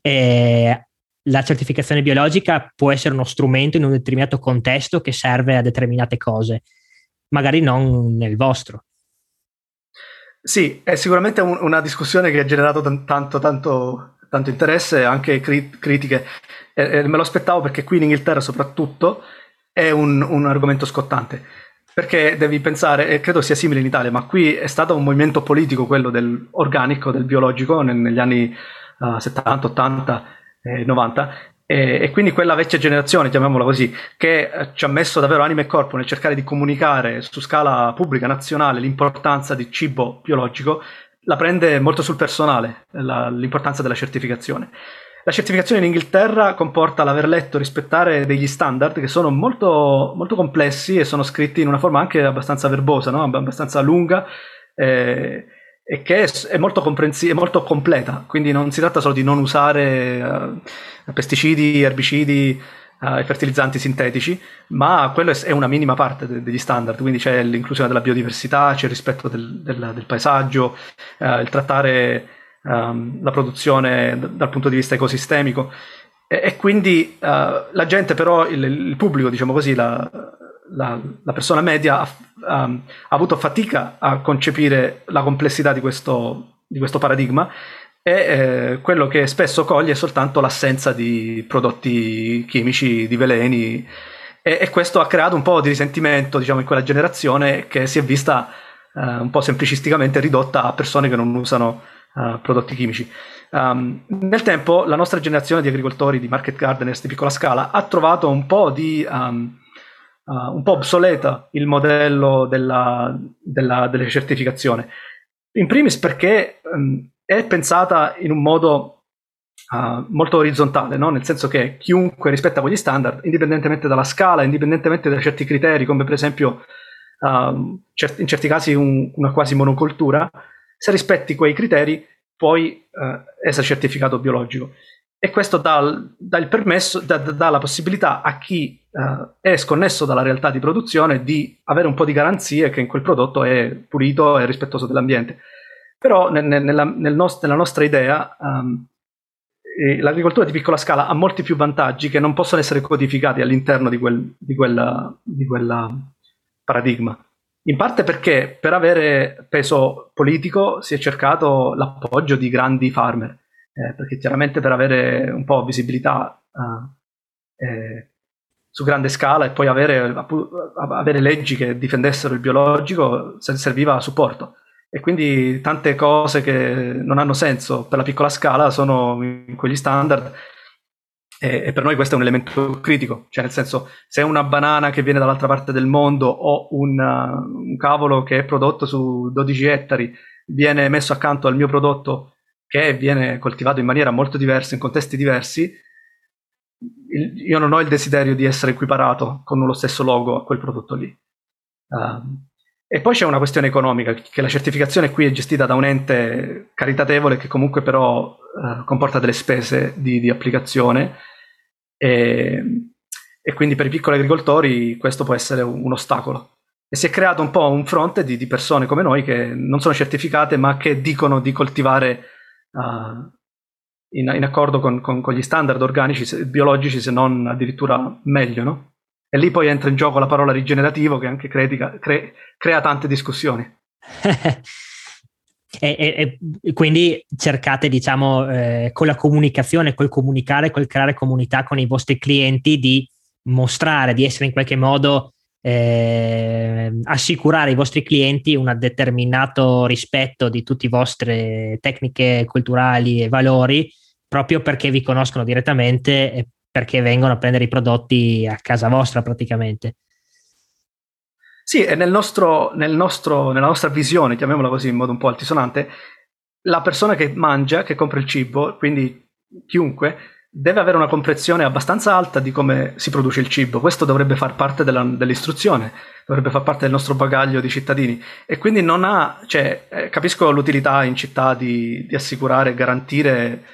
eh, la certificazione biologica può essere uno strumento in un determinato contesto che serve a determinate cose, magari non nel vostro. Sì, è sicuramente un, una discussione che ha generato t- tanto, tanto, tanto interesse e anche cri- critiche. E, e me lo aspettavo perché qui in Inghilterra soprattutto è un, un argomento scottante. Perché devi pensare, e credo sia simile in Italia, ma qui è stato un movimento politico quello dell'organico, del biologico, negli anni uh, 70, 80, eh, 90, e, e, quindi quella vecchia generazione, chiamiamola così, che eh, ci ha messo davvero anima e corpo nel cercare di comunicare su scala pubblica, nazionale, l'importanza di cibo biologico, la prende molto sul personale, la, l'importanza della certificazione. La certificazione in Inghilterra comporta l'aver letto e rispettare degli standard che sono molto, molto, complessi e sono scritti in una forma anche abbastanza verbosa, no? abbastanza lunga eh, e che è, è molto comprensi- è molto completa. Quindi non si tratta solo di non usare uh, pesticidi, erbicidi uh, e fertilizzanti sintetici, ma quello è, una minima parte de- degli standard. Quindi c'è l'inclusione della biodiversità, c'è il rispetto del, del, del paesaggio, uh, il trattare um, la produzione d- dal punto di vista ecosistemico. E, e quindi la gente, però, il, il pubblico, diciamo così, la, la, la persona media ha, um, ha, avuto fatica a concepire la complessità di questo, di questo paradigma e eh, quello che spesso coglie è soltanto l'assenza di prodotti chimici, di veleni e, e, questo ha creato un po' di risentimento diciamo, in quella generazione che si è vista eh, un po' semplicisticamente ridotta a persone che non usano uh, prodotti chimici. Um, nel tempo la nostra generazione di agricoltori, di market gardeners di piccola scala, ha trovato un po' di... Um, uh, un po' obsoleta il modello della, della, della certificazione. In primis perché um, è pensata in un modo Uh, molto orizzontale, no? nel senso che chiunque rispetta quegli standard, indipendentemente dalla scala, indipendentemente da certi criteri, come per esempio uh, in certi casi un, una quasi monocultura, se rispetti quei criteri puoi eh, essere certificato biologico. E questo dà, dà permesso, dà, dà, la possibilità a chi eh, è sconnesso dalla realtà di produzione di avere un po' di garanzie che in quel prodotto è pulito e rispettoso dell'ambiente. Però nel, nella, nel nost- nella, nostra idea um, l'agricoltura di piccola scala ha molti più vantaggi che non possono essere codificati all'interno di quel, di quella, di quella paradigma. In parte perché per avere peso politico si è cercato l'appoggio di grandi farmer, eh, perché chiaramente per avere un po' visibilità eh, eh, su grande scala e poi avere, avere, leggi che difendessero il biologico serviva supporto. E quindi tante cose che non hanno senso per la piccola scala sono in quegli standard e, e, per noi questo è un elemento critico, cioè nel senso se una banana che viene dall'altra parte del mondo o un, un cavolo che è prodotto su 12 ettari viene messo accanto al mio prodotto che viene coltivato in maniera molto diversa, in contesti diversi, io non ho il desiderio di essere equiparato con lo stesso logo a quel prodotto lì. Uh, e poi c'è una questione economica, che la certificazione qui è gestita da un ente caritatevole che comunque però uh, comporta delle spese di, di applicazione e, e, quindi per i piccoli agricoltori questo può essere un, un ostacolo. E si è creato un po' un fronte di, di, persone come noi che non sono certificate ma che dicono di coltivare uh, in, in accordo con, con, con, gli standard organici, biologici, se non addirittura meglio, no? E lì poi entra in gioco la parola rigenerativo che anche critica, cre, crea tante discussioni. <laughs> e, e, e, quindi cercate, diciamo, eh, con la comunicazione, col comunicare, col creare comunità con i vostri clienti di mostrare, di essere in qualche modo eh, assicurare ai vostri clienti un determinato rispetto di tutte le vostre tecniche culturali e valori proprio perché vi conoscono direttamente e perché vengono a prendere i prodotti a casa vostra praticamente. Sì, e nel nostro, nel nostro, nella nostra visione, chiamiamola così in modo un po' altisonante, la persona che mangia, che compra il cibo, quindi chiunque, deve avere una comprensione abbastanza alta di come si produce il cibo. Questo dovrebbe far parte della, dell'istruzione, dovrebbe far parte del nostro bagaglio di cittadini. E quindi non ha, cioè, eh, capisco l'utilità in città di, di assicurare e garantire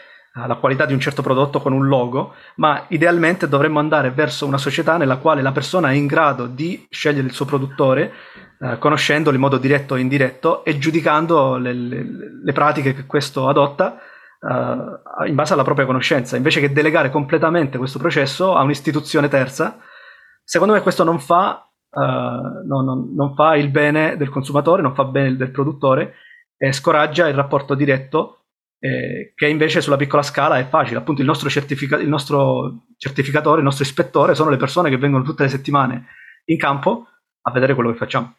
la qualità di un certo prodotto con un logo, ma idealmente dovremmo andare verso una società nella quale la persona è in grado di scegliere il suo produttore, eh, conoscendolo in modo diretto o indiretto e giudicando le, le, le pratiche che questo adotta eh, in base alla propria conoscenza, invece che delegare completamente questo processo a un'istituzione terza. Secondo me questo non fa, eh, non, non, non fa il bene del consumatore, non fa bene del produttore e scoraggia il rapporto diretto eh, che invece sulla piccola scala è facile. Appunto, il nostro, certifica- il nostro certificatore, il nostro ispettore sono le persone che vengono tutte le settimane in campo a vedere quello che facciamo.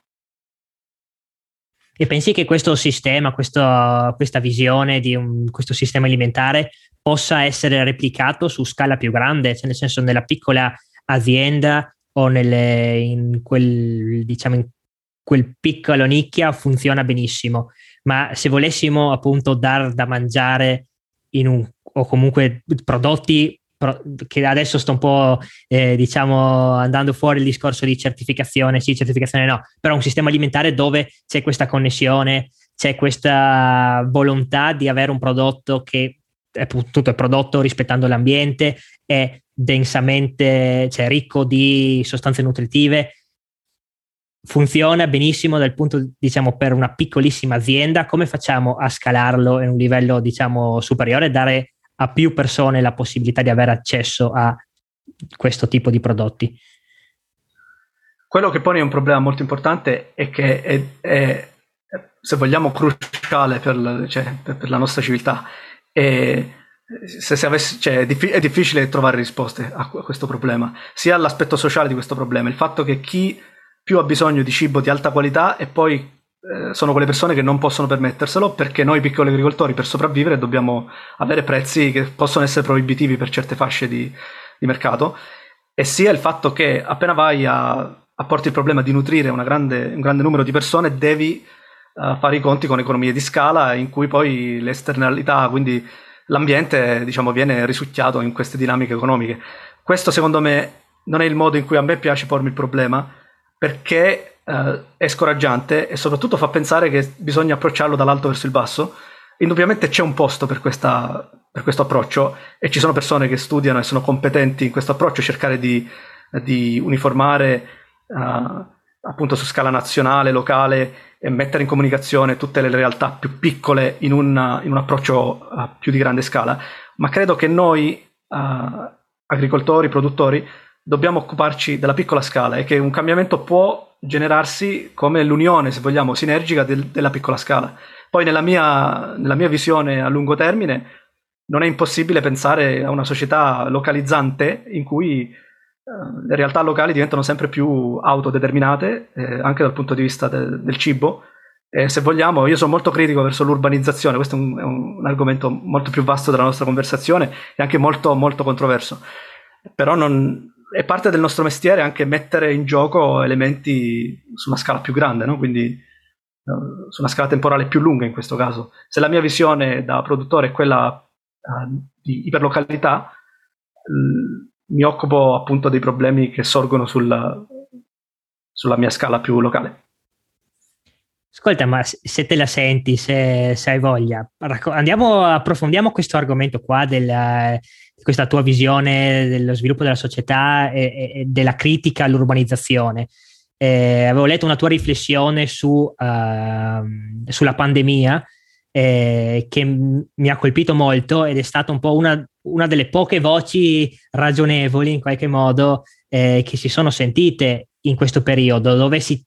E pensi che questo sistema, questo, questa visione di un, questo sistema alimentare possa essere replicato su scala più grande, cioè nel senso nella piccola azienda o nelle, in, quel, diciamo, in quel piccolo nicchia funziona benissimo. Ma se volessimo appunto dar da mangiare un, o comunque prodotti che adesso sto un po' eh, diciamo andando fuori il discorso di certificazione, sì, certificazione no, però un sistema alimentare dove c'è questa connessione, c'è questa volontà di avere un prodotto che è tutto è prodotto rispettando l'ambiente, è densamente, cioè ricco di sostanze nutritive, funziona benissimo dal punto, diciamo, per una piccolissima azienda, come facciamo a scalarlo in un livello, diciamo, superiore dare a più persone la possibilità di avere accesso a questo tipo di prodotti? Quello che pone un problema molto importante è che è, è se vogliamo, cruciale per la, cioè, per la nostra civiltà. E se, se avessi, cioè, è, diffi- è, difficile trovare risposte a, a questo problema, sia l'aspetto sociale di questo problema, il fatto che chi più ha bisogno di cibo di alta qualità e poi sono quelle persone che non possono permetterselo perché noi piccoli agricoltori per sopravvivere dobbiamo avere prezzi che possono essere proibitivi per certe fasce di, di mercato e sia il fatto che appena vai a, a porti il problema di nutrire grande, un grande numero di persone devi uh, fare i conti con economie di scala in cui poi le esternalità, quindi l'ambiente diciamo, viene risucchiato in queste dinamiche economiche. Questo secondo me non è il modo in cui a me piace pormi il problema, perché eh, è scoraggiante e soprattutto fa pensare che bisogna approcciarlo dall'alto verso il basso. Indubbiamente c'è un posto per, questa, per questo approccio e ci sono persone che studiano e sono competenti in questo approccio, cercare di, di uniformare uh, appunto su scala nazionale, locale e mettere in comunicazione tutte le realtà più piccole in, una, in un approccio uh, più di grande scala. Ma credo che noi, uh, agricoltori, produttori, dobbiamo occuparci della piccola scala e che un cambiamento può generarsi come l'unione, se vogliamo, sinergica del, della piccola scala. Poi nella mia, nella mia, visione a lungo termine non è impossibile pensare a una società localizzante in cui uh, le realtà locali diventano sempre più autodeterminate, eh, anche dal punto di vista de, del cibo. E se vogliamo, io sono molto critico verso l'urbanizzazione, questo è un, è un, argomento molto più vasto della nostra conversazione e anche molto, molto controverso. Però non, è parte del nostro mestiere anche mettere in gioco elementi su una scala più grande, no? Quindi su una scala temporale più lunga in questo caso. Se la mia visione da produttore è quella uh, di iperlocalità, mi occupo appunto dei problemi che sorgono sulla, sulla mia scala più locale. Ascolta, ma se te la senti, se, se hai voglia, andiamo, approfondiamo questo argomento qua della, questa tua visione dello sviluppo della società e, e della critica all'urbanizzazione. Eh, avevo letto una tua riflessione su, uh, sulla pandemia eh, che mi ha colpito molto ed è stata un po' una, una delle poche voci ragionevoli in qualche modo eh, che si sono sentite in questo periodo, dove si,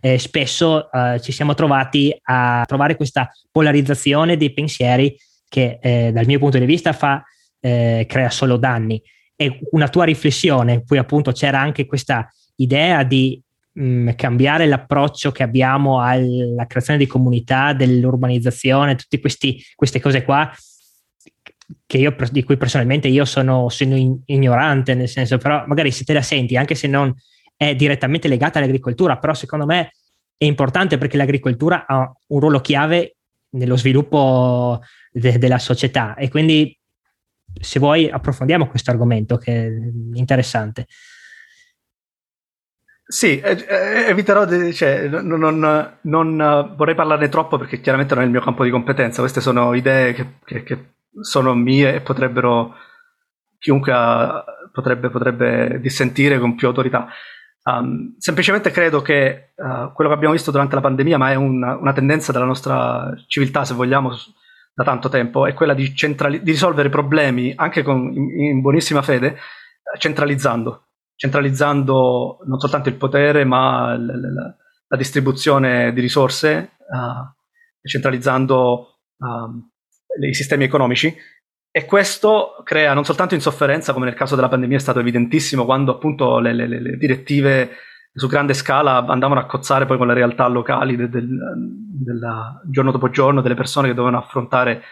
eh, spesso eh, ci siamo trovati a trovare questa polarizzazione dei pensieri che eh, dal mio punto di vista fa, eh, crea solo danni. E una tua riflessione, cui appunto c'era anche questa idea di mh, mm, cambiare l'approccio che abbiamo alla creazione di comunità, dell'urbanizzazione, tutte queste cose qua, io, di cui personalmente io sono, sono in, ignorante, nel senso, però magari se te la senti, anche se non è direttamente legata all'agricoltura, però secondo me è importante perché l'agricoltura ha un ruolo chiave nello sviluppo de- della società e quindi se vuoi approfondiamo questo argomento che è interessante. Sì, eviterò di, cioè, non, non, non, vorrei parlarne troppo perché chiaramente non è il mio campo di competenza, queste sono idee che, che, che sono mie e potrebbero chiunque potrebbe, potrebbe dissentire con più autorità. Um, semplicemente credo che uh, quello che abbiamo visto durante la pandemia, ma è una, una tendenza della nostra civiltà, se vogliamo, da tanto tempo, è quella di, centrali- di risolvere problemi anche con, in, in, buonissima fede, centralizzando. Centralizzando non soltanto il potere, ma l- l- la distribuzione di risorse, uh, centralizzando um, i sistemi economici e questo crea non soltanto insofferenza, come nel caso della pandemia è stato evidentissimo, quando appunto le, le, le direttive su grande scala andavano a cozzare poi con le realtà locali del, del, del giorno dopo giorno, delle persone che dovevano affrontare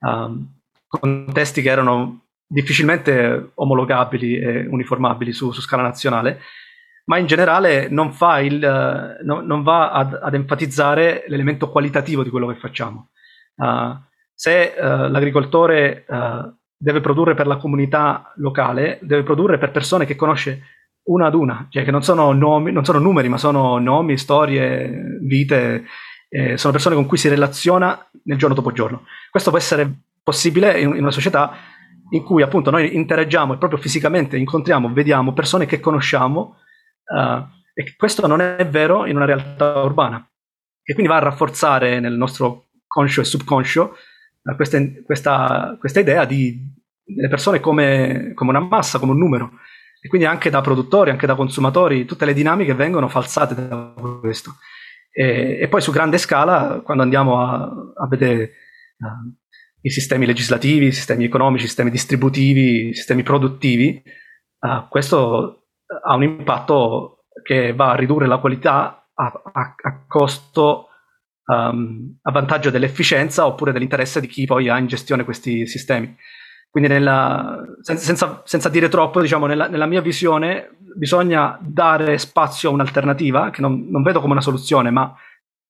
um, contesti che erano difficilmente omologabili e uniformabili su, su scala nazionale, ma in generale non, il, no, non va ad, ad, enfatizzare l'elemento qualitativo di quello che facciamo. Uh, se uh, l'agricoltore uh, deve produrre per la comunità locale, deve produrre per persone che conosce una ad una, cioè che non sono, nomi, non sono numeri, ma sono nomi, storie, vite, eh, sono persone con cui si relaziona nel giorno dopo giorno. Questo può essere possibile in, in una società in cui appunto noi interagiamo e proprio fisicamente incontriamo, vediamo persone che conosciamo uh, e questo non è vero in una realtà urbana e quindi va a rafforzare nel nostro conscio e subconscio questa, questa, questa idea di delle persone come, come, una massa, come un numero. E quindi anche da produttori, anche da consumatori, tutte le dinamiche vengono falsate da questo. E, e poi su grande scala, quando andiamo a, a vedere uh, i sistemi legislativi, i sistemi economici, i sistemi distributivi, i sistemi produttivi, uh, questo ha un impatto che va a ridurre la qualità a, a, a costo um, a vantaggio dell'efficienza oppure dell'interesse di chi poi ha in gestione questi sistemi. Quindi nella, senza, senza, dire troppo, diciamo, nella, nella, mia visione bisogna dare spazio a un'alternativa che non, non vedo come una soluzione, ma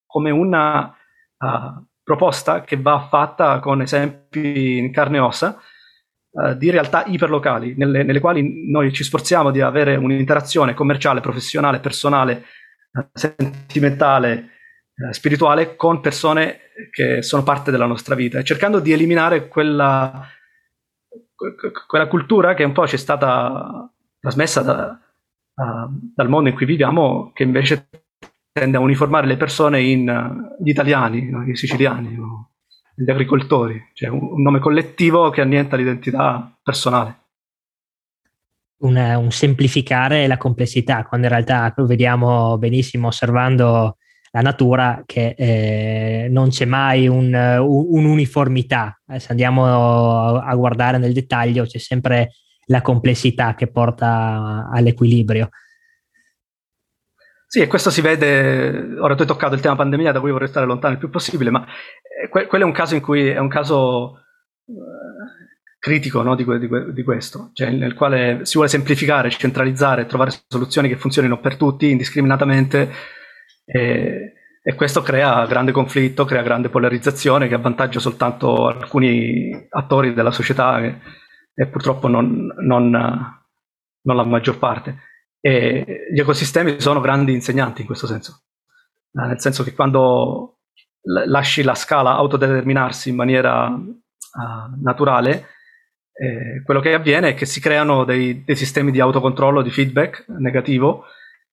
come una uh, proposta che va fatta con esempi in carne e ossa uh, di realtà iperlocali, nelle, nelle, quali noi ci sforziamo di avere un'interazione commerciale, professionale, personale, uh, sentimentale spirituale con persone che sono parte della nostra vita, cercando di eliminare quella, quella cultura che un po' ci è stata trasmessa da, uh, dal mondo in cui viviamo, che invece tende a uniformare le persone in uh, gli italiani, no? i siciliani, no? gli agricoltori, cioè un, un, nome collettivo che annienta l'identità personale. Un, un semplificare la complessità, quando in realtà lo vediamo benissimo osservando la natura che eh, non c'è mai un, un'uniformità. Eh, se andiamo a guardare nel dettaglio c'è sempre la complessità che porta all'equilibrio. Sì, e questo si vede, ora tu hai toccato il tema pandemia da cui vorrei stare lontano il più possibile, ma eh, que- quello è un caso in cui è un caso eh, critico no, di, que- di, que- di, questo, cioè nel quale si vuole semplificare, centralizzare, trovare soluzioni che funzionino per tutti indiscriminatamente e, e questo crea grande conflitto, crea grande polarizzazione che avvantaggia soltanto alcuni attori della società e, e purtroppo non, non, non, la maggior parte. E gli ecosistemi sono grandi insegnanti in questo senso, eh, nel senso che quando lasci la scala autodeterminarsi in maniera uh, naturale, eh, quello che avviene è che si creano dei, dei, sistemi di autocontrollo, di feedback negativo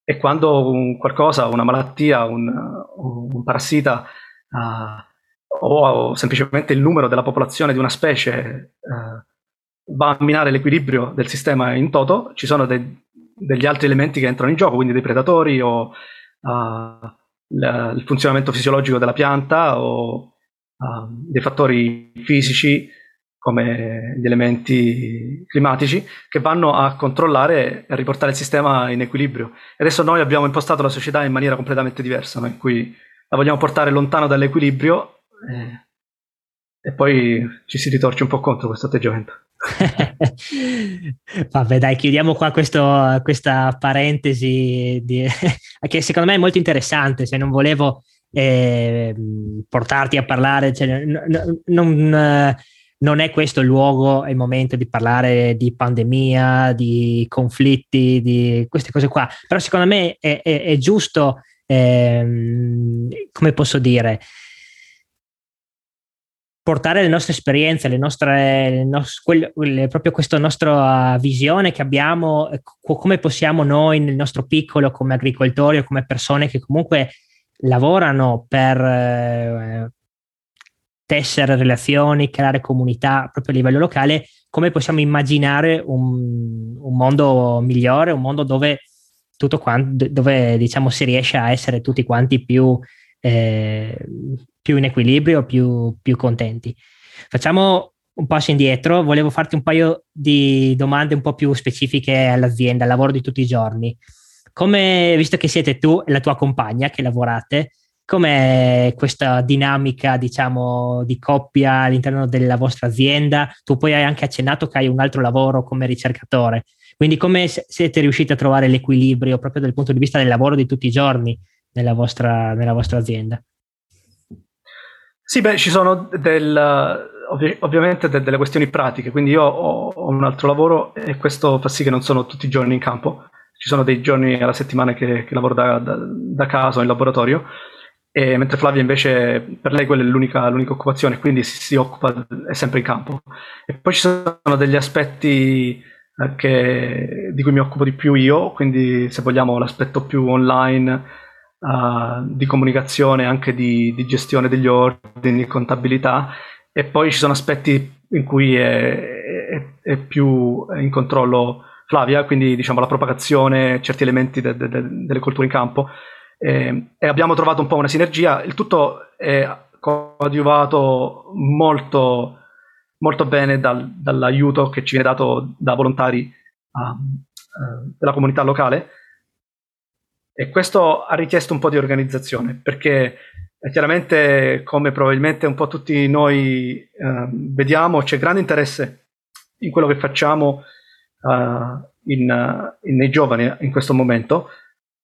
e quando un qualcosa, una malattia, un, un parassita uh, o, o, semplicemente il numero della popolazione di una specie uh, va a minare l'equilibrio del sistema in toto, ci sono de, degli altri elementi che entrano in gioco, quindi dei predatori o uh, il funzionamento fisiologico della pianta o dei fattori fisici come gli elementi climatici, che vanno a controllare e a riportare il sistema in equilibrio. E adesso noi abbiamo impostato la società in maniera completamente diversa, no? in cui la vogliamo portare lontano dall'equilibrio eh, e poi ci si ritorce un po' contro questo atteggiamento. <laughs> Vabbè, dai, chiudiamo qua questo, questa parentesi di, <laughs> che secondo me è molto interessante. Se non volevo eh, portarti a parlare, cioè, n- non, non è questo il luogo e il momento di parlare di pandemia, di conflitti, di queste cose qua. Però secondo me è, è, è giusto, ehm, come posso dire, portare le nostre esperienze, le nostre, le nos- quelle, quelle, proprio questa nostra visione che abbiamo, come possiamo noi nel nostro piccolo come agricoltori o come persone che comunque lavorano per eh, tessere relazioni, creare comunità proprio a livello locale, come possiamo immaginare un, un mondo migliore, un mondo dove tutto quanto, dove diciamo si riesce a essere tutti quanti più, eh, più in equilibrio, più, più contenti. Facciamo un passo indietro, volevo farti un paio di domande un po' più specifiche all'azienda, al lavoro di tutti i giorni. Come, visto che siete tu e la tua compagna che lavorate, Com'è questa dinamica, diciamo, di coppia all'interno della vostra azienda? Tu poi hai anche accennato che hai un altro lavoro come ricercatore. Quindi come siete riusciti a trovare l'equilibrio proprio dal punto di vista del lavoro di tutti i giorni nella vostra, nella vostra azienda? Sì, beh, ci sono del, ovvi- ovviamente de- delle questioni pratiche, quindi io ho, ho, un altro lavoro e questo fa sì che non sono tutti i giorni in campo. Ci sono dei giorni alla settimana che, che lavoro da, da, da casa o in laboratorio e mentre Flavia invece per lei quella è l'unica, l'unica occupazione, quindi si, si, occupa, è sempre in campo. E poi ci sono degli aspetti eh, che, di cui mi occupo di più io, quindi se vogliamo l'aspetto più online uh, di comunicazione, anche di, di, gestione degli ordini, contabilità, e poi ci sono aspetti in cui è, è, è più in controllo Flavia, quindi diciamo la propagazione, certi elementi de, de, de, delle culture in campo eh, e abbiamo trovato un po' una sinergia. Il tutto è coadiuvato molto, molto bene dal, dall'aiuto che ci viene dato da volontari uh, uh, della comunità locale e questo ha richiesto un po' di organizzazione perché eh, chiaramente come probabilmente un po' tutti noi uh, vediamo c'è grande interesse in quello che facciamo in, in, nei giovani in questo momento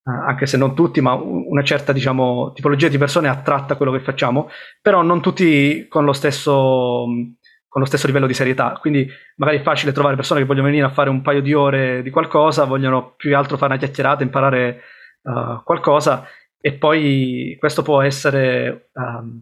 anche se non tutti, ma una certa diciamo, tipologia di persone attratta quello che facciamo, però non tutti con lo stesso con lo stesso livello di serietà. Quindi magari è facile trovare persone che vogliono venire a fare un paio di ore di qualcosa, vogliono più che altro fare una chiacchierata, imparare uh, qualcosa e poi questo può essere um,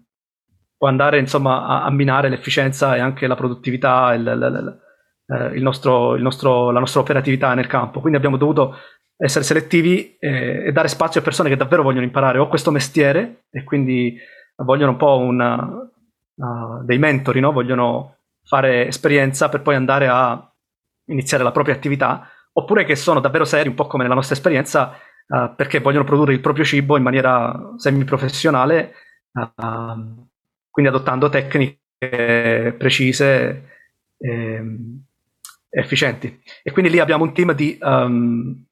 può andare insomma a, a, minare l'efficienza e anche la produttività, il, il, il, il nostro, nostro, la nostra operatività nel campo. Quindi abbiamo dovuto essere selettivi e, e, dare spazio a persone che davvero vogliono imparare o questo mestiere e quindi vogliono un po' una, uh, dei mentori, no? vogliono fare esperienza per poi andare a iniziare la propria attività, oppure che sono davvero seri, un po' come nella nostra esperienza, uh, perché vogliono produrre il proprio cibo in maniera semi-professionale, uh, quindi adottando tecniche precise e efficienti. E quindi lì abbiamo un team di um,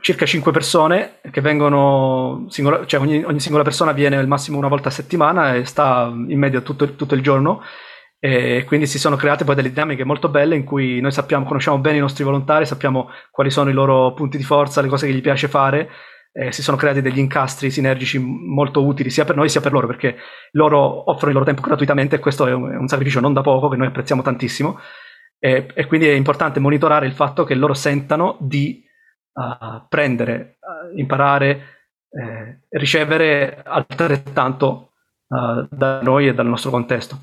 circa 5 persone che vengono, singola, cioè ogni, ogni, singola persona viene al massimo una volta a settimana e sta in media tutto, tutto, il giorno e quindi si sono create poi delle dinamiche molto belle in cui noi sappiamo, conosciamo bene i nostri volontari, sappiamo quali sono i loro punti di forza, le cose che gli piace fare eh, si sono creati degli incastri sinergici molto utili sia per noi sia per loro, perché loro offrono il loro tempo gratuitamente e questo è un, è un sacrificio non da poco che noi apprezziamo tantissimo. E, e, quindi è importante monitorare il fatto che loro sentano di uh, prendere, uh, imparare, eh, ricevere altrettanto uh, da noi e dal nostro contesto.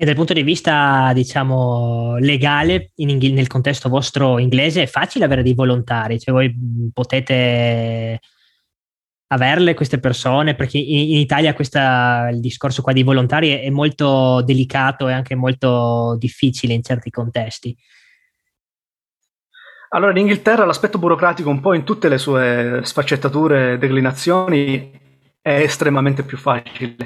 E dal punto di vista, diciamo, legale, in, nel contesto vostro inglese, è facile avere dei volontari? Cioè voi potete averle queste persone? Perché in, in Italia questa, il discorso qua di volontari è, è molto delicato e anche molto difficile in certi contesti. Allora, in Inghilterra l'aspetto burocratico, un po' in tutte le sue sfaccettature e declinazioni, è estremamente più facile.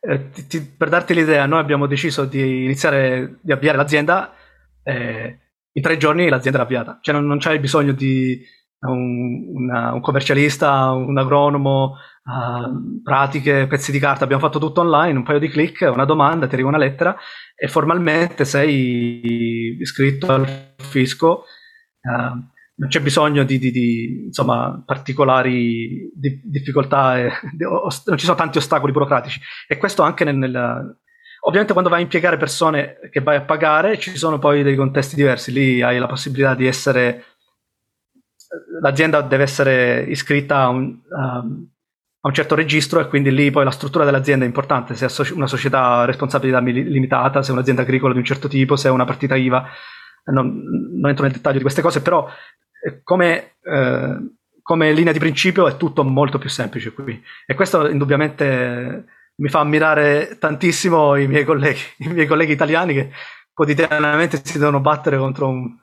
Eh, ti, ti, per darti l'idea, noi abbiamo deciso di iniziare, di avviare l'azienda, eh, in tre giorni l'azienda era avviata, cioè non, non c'hai bisogno di un, una, un commercialista, un agronomo, uh, pratiche, pezzi di carta, abbiamo fatto tutto online, un paio di clic, una domanda, ti arriva una lettera e formalmente sei iscritto al fisco. Uh, non c'è bisogno di, di, di insomma, particolari di, difficoltà, e, <laughs> non ci sono tanti ostacoli burocratici. E questo anche nel, nel, Ovviamente quando vai a impiegare persone che vai a pagare ci sono poi dei contesti diversi, lì hai la possibilità di essere... L'azienda deve essere iscritta a un, um, a un certo registro e quindi lì poi la struttura dell'azienda è importante, se è una società a responsabilità limitata, se è un'azienda agricola di un certo tipo, se è una partita IVA. Non, non, entro nel dettaglio di queste cose, però come, eh, come, linea di principio è tutto molto più semplice qui. E questo indubbiamente mi fa ammirare tantissimo i miei colleghi, <laughs> i miei colleghi italiani che quotidianamente si devono battere contro un...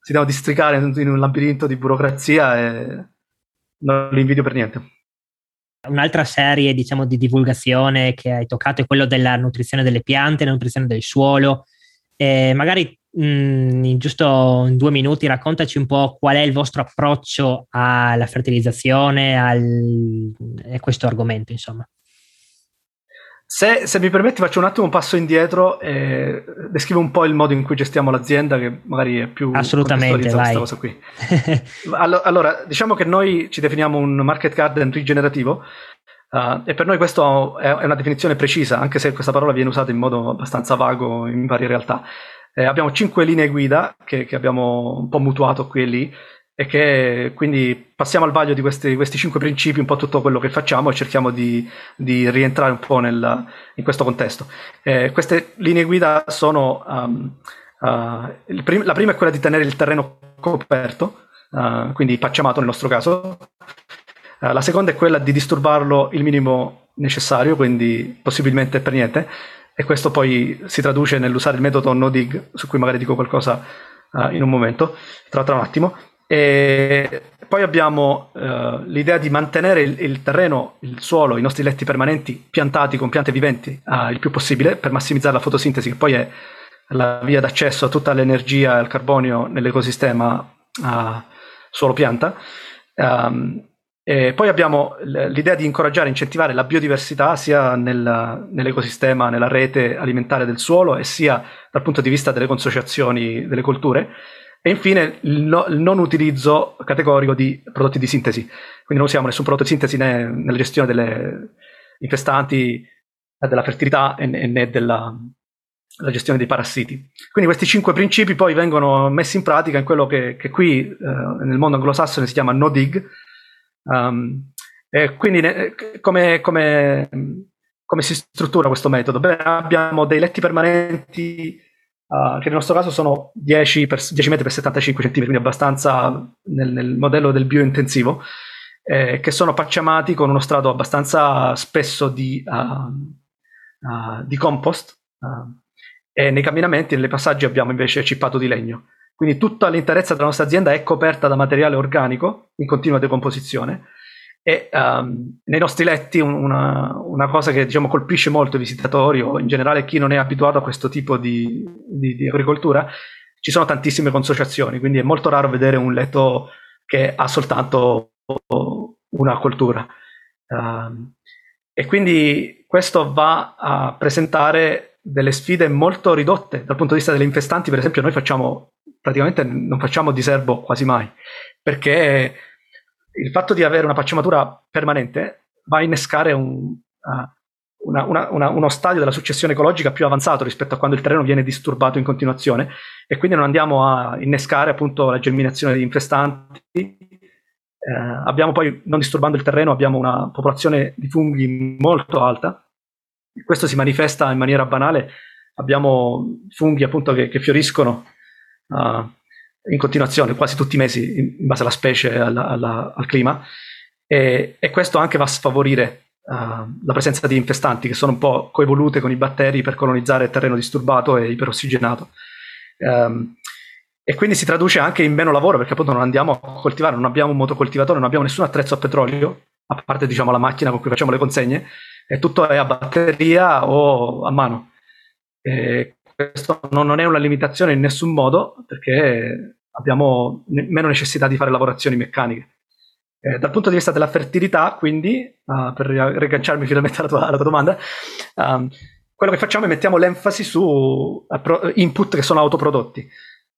si devono districare in un labirinto di burocrazia e non li invidio per niente. Un'altra serie, diciamo, di divulgazione che hai toccato è quello della nutrizione delle piante, la nutrizione del suolo. Eh, magari Mm, in giusto in due minuti raccontaci un po' qual è il vostro approccio alla fertilizzazione, al, a questo argomento, insomma. Se, se, mi permetti faccio un attimo un passo indietro e descrivo un po' il modo in cui gestiamo l'azienda che magari è più assolutamente vai. cosa qui. <laughs> allora, diciamo che noi ci definiamo un market garden rigenerativo uh, e per noi questo è, è una definizione precisa anche se questa parola viene usata in modo abbastanza vago in varie realtà eh, abbiamo cinque linee guida che, che, abbiamo un po' mutuato qui e lì e che quindi passiamo al vaglio di questi, questi cinque principi, un po' tutto quello che facciamo e cerchiamo di, di rientrare un po' nel, in questo contesto. Eh, queste linee guida sono, um, uh, prim- la prima è quella di tenere il terreno coperto, uh, quindi pacciamato nel nostro caso. Uh, la seconda è quella di disturbarlo il minimo necessario, quindi possibilmente per niente e questo poi si traduce nell'usare il metodo no-dig, su cui magari dico qualcosa uh, in un momento, tra, tra un attimo. E poi abbiamo uh, l'idea di mantenere il, il, terreno, il suolo, i nostri letti permanenti piantati con piante viventi uh, il più possibile per massimizzare la fotosintesi, che poi è la via d'accesso a tutta l'energia e al carbonio nell'ecosistema suolo-pianta. Um, e poi abbiamo l'idea di incoraggiare e incentivare la biodiversità sia nel, nell'ecosistema, nella rete alimentare del suolo e sia dal punto di vista delle consociazioni delle colture. E infine il, no, il non utilizzo categorico di prodotti di sintesi. Quindi non usiamo nessun prodotto di sintesi né nella gestione delle infestanti, della fertilità né, né della, della, gestione dei parassiti. Quindi questi cinque principi poi vengono messi in pratica in quello che, che qui eh, nel mondo anglosassone si chiama no-dig, Um, quindi come, come, come, si struttura questo metodo? Beh, abbiamo dei letti permanenti uh, che nel nostro caso sono 10, per, 10 metri per 75 cm, quindi abbastanza nel, nel modello del biointensivo, eh, che sono pacciamati con uno strato abbastanza spesso di, uh, uh, di compost e nei camminamenti, nei passaggi abbiamo invece cippato di legno. Quindi tutta l'interezza della nostra azienda è coperta da materiale organico in continua decomposizione e um, nei nostri letti una, una, cosa che diciamo, colpisce molto i visitatori o in generale chi non è abituato a questo tipo di, di, di agricoltura, ci sono tantissime consociazioni, quindi è molto raro vedere un letto che ha soltanto una coltura. Um, e quindi questo va a presentare delle sfide molto ridotte dal punto di vista delle infestanti, per esempio noi facciamo praticamente non facciamo diserbo quasi mai, perché il fatto di avere una pacciamatura permanente va a innescare un, uh, una, una, una, uno stadio della successione ecologica più avanzato rispetto a quando il terreno viene disturbato in continuazione e quindi non andiamo a innescare appunto la germinazione di infestanti. Eh, abbiamo poi, non disturbando il terreno, abbiamo una popolazione di funghi molto alta. Questo si manifesta in maniera banale. Abbiamo funghi appunto che, che fioriscono uh, in continuazione, quasi tutti i mesi, in, base alla specie e al clima. E, e, questo anche va a sfavorire uh, la presenza di infestanti che sono un po' coevolute con i batteri per colonizzare il terreno disturbato e iperossigenato. Um, e quindi si traduce anche in meno lavoro perché appunto non andiamo a coltivare, non abbiamo un motocoltivatore, non abbiamo nessun attrezzo a petrolio, a parte diciamo la macchina con cui facciamo le consegne, e tutto è a batteria o a mano. E questo non è una limitazione in nessun modo perché abbiamo meno necessità di fare lavorazioni meccaniche. Eh, dal punto di vista della fertilità, quindi, uh, per riagganciarmi finalmente alla tua, alla tua domanda, um, quello che facciamo è mettiamo l'enfasi su pro- input che sono autoprodotti.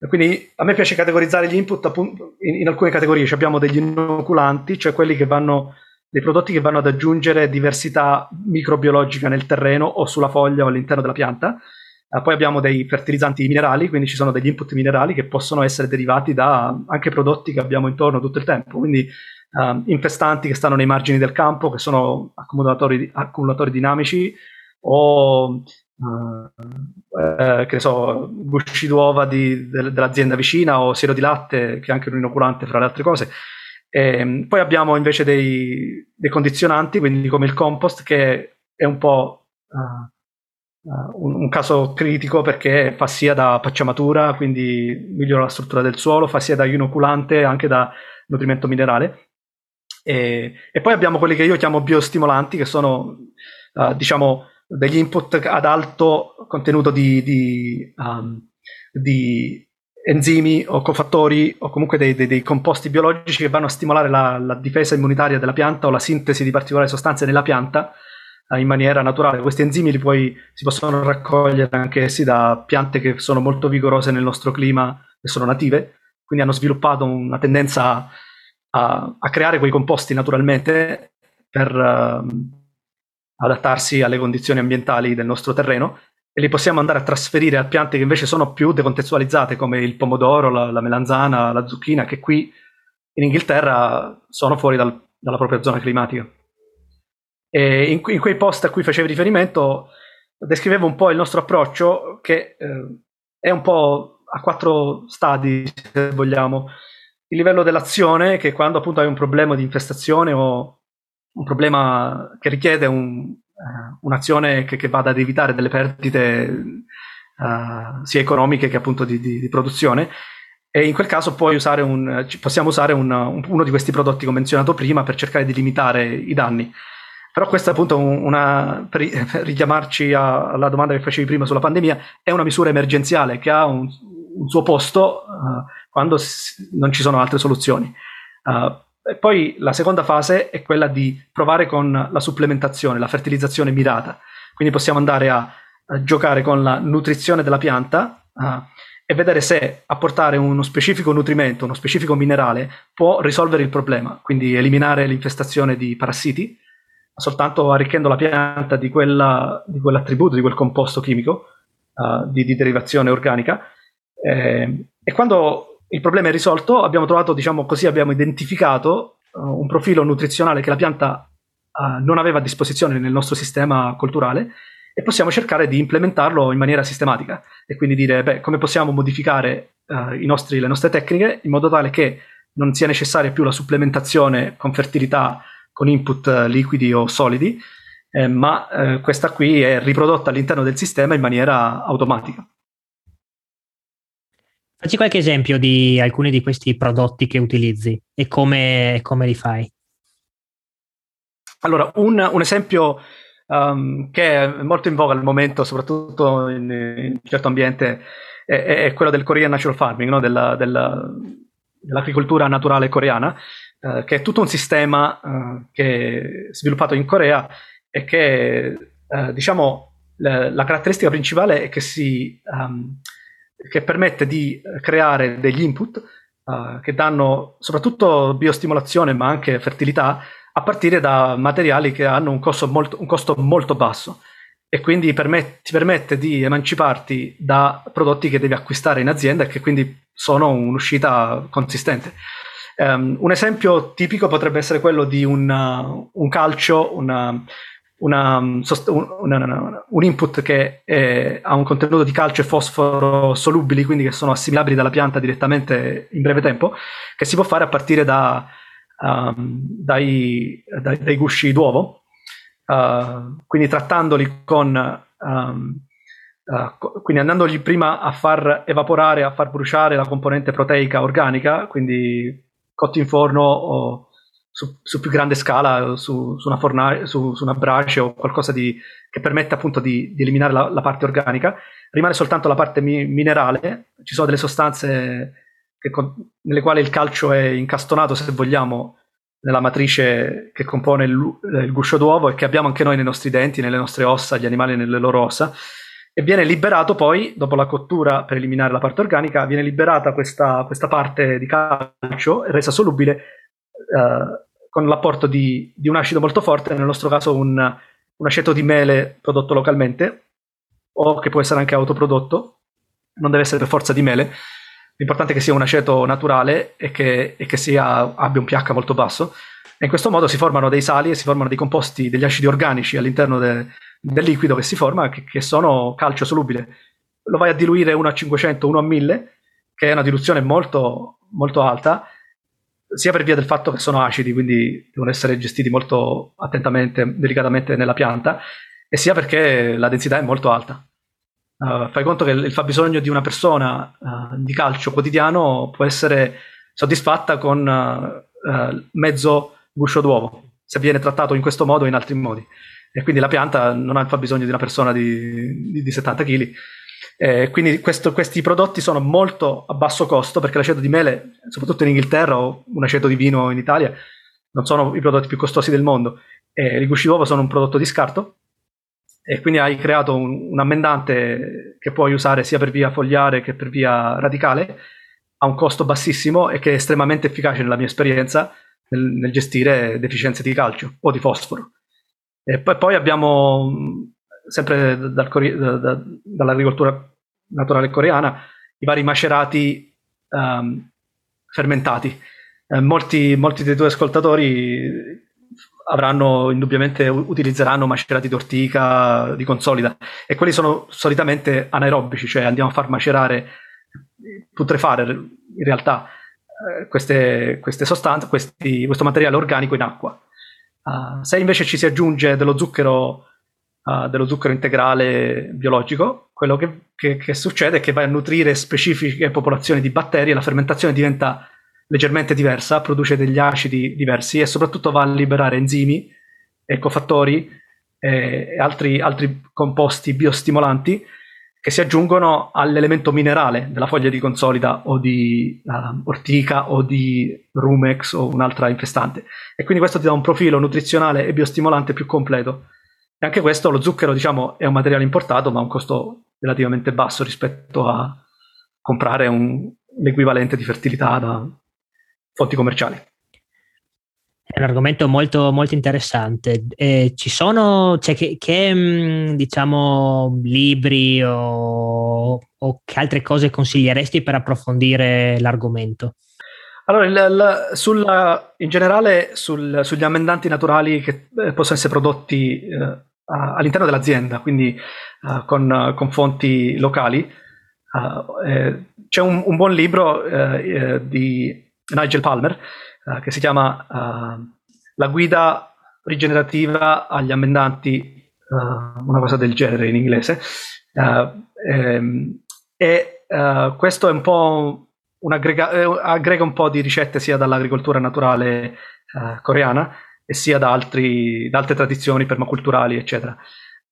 Quindi a me piace categorizzare gli input appunto, in, in, alcune categorie. Cioè abbiamo degli inoculanti, cioè quelli che vanno, dei prodotti che vanno ad aggiungere diversità microbiologica nel terreno o sulla foglia o all'interno della pianta. Uh, poi abbiamo dei fertilizzanti minerali, quindi ci sono degli input minerali che possono essere derivati da anche prodotti che abbiamo intorno tutto il tempo, quindi uh, infestanti che stanno nei margini del campo, che sono accumulatori, accumulatori dinamici o uh, eh, che ne so, gusci d'uova di, de, dell'azienda vicina o siero di latte, che è anche un inoculante fra le altre cose. E, ehm, poi abbiamo invece dei, dei, condizionanti, quindi come il compost, che è un po' uh, Uh, un, un, caso critico perché fa sia da pacciamatura, quindi migliora la struttura del suolo, fa sia da inoculante, anche da nutrimento minerale. E, e poi abbiamo quelli che io chiamo biostimolanti, che sono uh, diciamo degli input ad alto contenuto di, di, um, di enzimi o cofattori o comunque dei, dei, dei, composti biologici che vanno a stimolare la, la difesa immunitaria della pianta o la sintesi di particolari sostanze nella pianta in maniera naturale. Questi enzimi li puoi, si possono raccogliere anche essi da piante che sono molto vigorose nel nostro clima e sono native, quindi hanno sviluppato una tendenza a, a creare quei composti naturalmente per uh, adattarsi alle condizioni ambientali del nostro terreno e li possiamo andare a trasferire a piante che invece sono più decontestualizzate come il pomodoro, la, la melanzana, la zucchina, che qui in Inghilterra sono fuori dal, dalla propria zona climatica. E in, in, quei post a cui facevi riferimento descrivevo un po' il nostro approccio che eh, è un po' a quattro stadi, se vogliamo. Il livello dell'azione, che quando appunto hai un problema di infestazione o un problema che richiede un, uh, un'azione che, che, vada ad evitare delle perdite uh, sia economiche che appunto di, di, di, produzione. E in quel caso usare un, possiamo usare un, un, uno di questi prodotti che ho menzionato prima per cercare di limitare i danni. Però questa appunto una, per richiamarci alla domanda che facevi prima sulla pandemia, è una misura emergenziale che ha un, un suo posto uh, quando non ci sono altre soluzioni. Uh, poi la seconda fase è quella di provare con la supplementazione, la fertilizzazione mirata. Quindi possiamo andare a, a giocare con la nutrizione della pianta uh, e vedere se apportare uno specifico nutrimento, uno specifico minerale può risolvere il problema, quindi eliminare l'infestazione di parassiti soltanto arricchendo la pianta di, quella, di quell'attributo, di quel composto chimico uh, di, di, derivazione organica. Eh, e quando il problema è risolto, abbiamo trovato, diciamo così, abbiamo identificato uh, un profilo nutrizionale che la pianta uh, non aveva a disposizione nel nostro sistema culturale e possiamo cercare di implementarlo in maniera sistematica e quindi dire beh, come possiamo modificare nostri, le nostre tecniche in modo tale che non sia necessaria più la supplementazione con fertilità con input eh, liquidi o solidi, eh, ma eh, questa qui è riprodotta all'interno del sistema in maniera automatica. Facci qualche esempio di alcuni di questi prodotti che utilizzi e come, come li fai. Allora, un, un esempio um, che è molto in voga al momento, soprattutto in, in un certo ambiente, è, è, quello del Korean Natural Farming, no? della, della, dell'agricoltura naturale coreana, eh, che è tutto un sistema eh, che è sviluppato in Corea e che, eh, diciamo, la, la, caratteristica principale è che, si, um, che permette di creare degli input uh, che danno soprattutto biostimolazione ma anche fertilità a partire da materiali che hanno un costo molto, un costo molto basso e quindi permet- ti permette di emanciparti da prodotti che devi acquistare in azienda e che quindi sono un'uscita consistente. Um, un esempio tipico potrebbe essere quello di una, un calcio, una, una, un, un, input che è, ha un contenuto di calcio e fosforo solubili, quindi che sono assimilabili dalla pianta direttamente in breve tempo, che si può fare a partire da, um, dai, dai, dai, gusci d'uovo, uh, quindi trattandoli con... Um, uh, quindi andandogli prima a far evaporare, a far bruciare la componente proteica organica, quindi cotti in forno o su, su più grande scala, su, su una, forna- su, una brace o qualcosa di, che permette appunto di, di eliminare la, la, parte organica, rimane soltanto la parte mi- minerale, ci sono delle sostanze con, nelle quali il calcio è incastonato, se vogliamo, nella matrice che compone il, il, guscio d'uovo e che abbiamo anche noi nei nostri denti, nelle nostre ossa, gli animali nelle loro ossa, e viene liberato poi, dopo la cottura per eliminare la parte organica, viene liberata questa, questa parte di calcio resa solubile eh, con l'apporto di, di, un acido molto forte, nel nostro caso un, un aceto di mele prodotto localmente, o che può essere anche autoprodotto, non deve essere per forza di mele, l'importante è che sia un aceto naturale e che, e che sia, abbia un pH molto basso. E in questo modo si formano dei sali e si formano dei composti, degli acidi organici all'interno de, del liquido che si forma che, che, sono calcio solubile. Lo vai a diluire 1 a 500, 1 a 1000, che è una diluzione molto, molto alta, sia per via del fatto che sono acidi, quindi devono essere gestiti molto attentamente, delicatamente nella pianta, e sia perché la densità è molto alta. Uh, fai conto che il, fabbisogno di una persona uh, di calcio quotidiano può essere soddisfatta con uh, mezzo guscio d'uovo, se viene trattato in questo modo o in altri modi e quindi la pianta non ha il fabbisogno di una persona di, di, di 70 kg. Eh, quindi questo, questi prodotti sono molto a basso costo perché l'aceto di mele, soprattutto in Inghilterra o un aceto di vino in Italia, non sono i prodotti più costosi del mondo. Eh, I gusci d'uovo sono un prodotto di scarto e quindi hai creato un, un ammendante che puoi usare sia per via fogliare che per via radicale a un costo bassissimo e che è estremamente efficace nella mia esperienza nel, nel gestire deficienze di calcio o di fosforo. E poi, poi abbiamo, sempre dal, da, da, dall'agricoltura naturale coreana, i vari macerati um, fermentati. Eh, molti, molti, dei tuoi ascoltatori avranno indubbiamente utilizzeranno macerati d'ortica, di consolida e quelli sono solitamente anaerobici, cioè andiamo a far macerare, putrefare in realtà eh, queste, queste sostanze, questi, questo materiale organico in acqua. Uh, se invece ci si aggiunge dello zucchero, uh, dello zucchero integrale biologico, quello che, che, che, succede è che vai a nutrire specifiche popolazioni di batteri e la fermentazione diventa leggermente diversa, produce degli acidi diversi e soprattutto va a liberare enzimi e cofattori e altri, altri composti biostimolanti che si aggiungono all'elemento minerale della foglia di consolida o di uh, ortica o di rumex o un'altra infestante. E quindi questo ti dà un profilo nutrizionale e biostimolante più completo. E anche questo, lo zucchero, diciamo, è un materiale importato, ma ha un costo relativamente basso rispetto a comprare un, l'equivalente di fertilità da fonti commerciali. È un argomento molto, molto interessante. Eh, ci sono, cioè, che, che mm, diciamo, libri o, o, che altre cose consiglieresti per approfondire l'argomento? Allora, il, il, sulla, in generale sul, sugli amendanti naturali che eh, possono essere prodotti eh, all'interno dell'azienda, quindi uh, con, con, fonti locali, uh, eh, c'è un, un, buon libro eh, di Nigel Palmer uh, che si chiama uh, La guida rigenerativa agli amendanti, uh, una cosa del genere in inglese. Ehm, e questo è un po' un aggrega, aggrega un po' di ricette sia dall'agricoltura naturale coreana e sia da, altri, da altre tradizioni permaculturali, eccetera.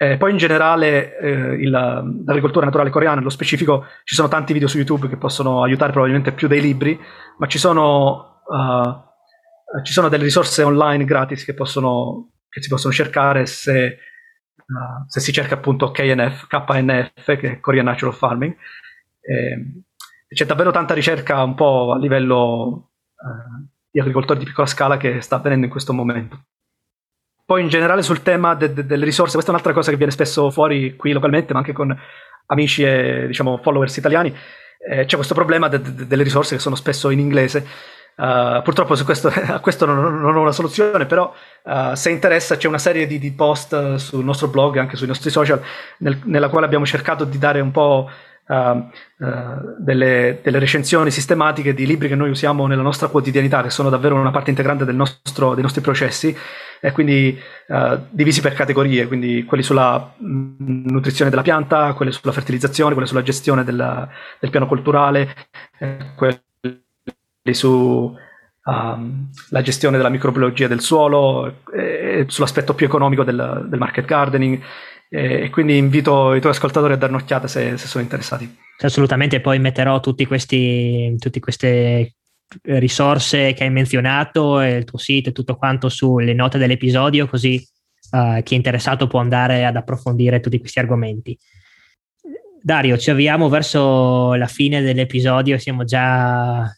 Eh, poi in generale eh, il, l'agricoltura naturale coreana, nello specifico, ci sono tanti video su YouTube che possono aiutare probabilmente più dei libri, ma ci sono uh, ci sono delle risorse online gratis che, possono, che si possono cercare se, uh, se, si cerca appunto KNF, KNF, che è Korean Natural Farming. E, c'è davvero tanta ricerca un po' a livello eh, di agricoltori di piccola scala che sta avvenendo in questo momento. Poi in generale sul tema de- de- delle risorse, questa è un'altra cosa che viene spesso fuori qui localmente, ma anche con amici e diciamo followers italiani, eh, c'è questo problema de- delle risorse che sono spesso in inglese. Uh, purtroppo questo, <laughs> a questo non, non, ho una soluzione, però uh, se interessa c'è una serie di, di, post sul nostro blog e anche sui nostri social nel, nella quale abbiamo cercato di dare un po' uh, delle, delle, recensioni sistematiche di libri che noi usiamo nella nostra quotidianità, che sono davvero una parte integrante del nostro, dei nostri processi, e quindi divisi per categorie, quindi quelli sulla mm, nutrizione della pianta, quelli sulla fertilizzazione, quelli sulla gestione della, del piano culturale, quelli su um, la gestione della microbiologia del suolo, e, sull'aspetto più economico del, del market gardening. E quindi invito i tuoi ascoltatori a dare un'occhiata se, se sono interessati. Assolutamente, poi metterò tutti questi, tutte queste risorse che hai menzionato, il tuo sito e tutto quanto sulle note dell'episodio, così uh, chi è interessato può andare ad approfondire tutti questi argomenti. Dario, ci avviamo verso la fine dell'episodio, siamo già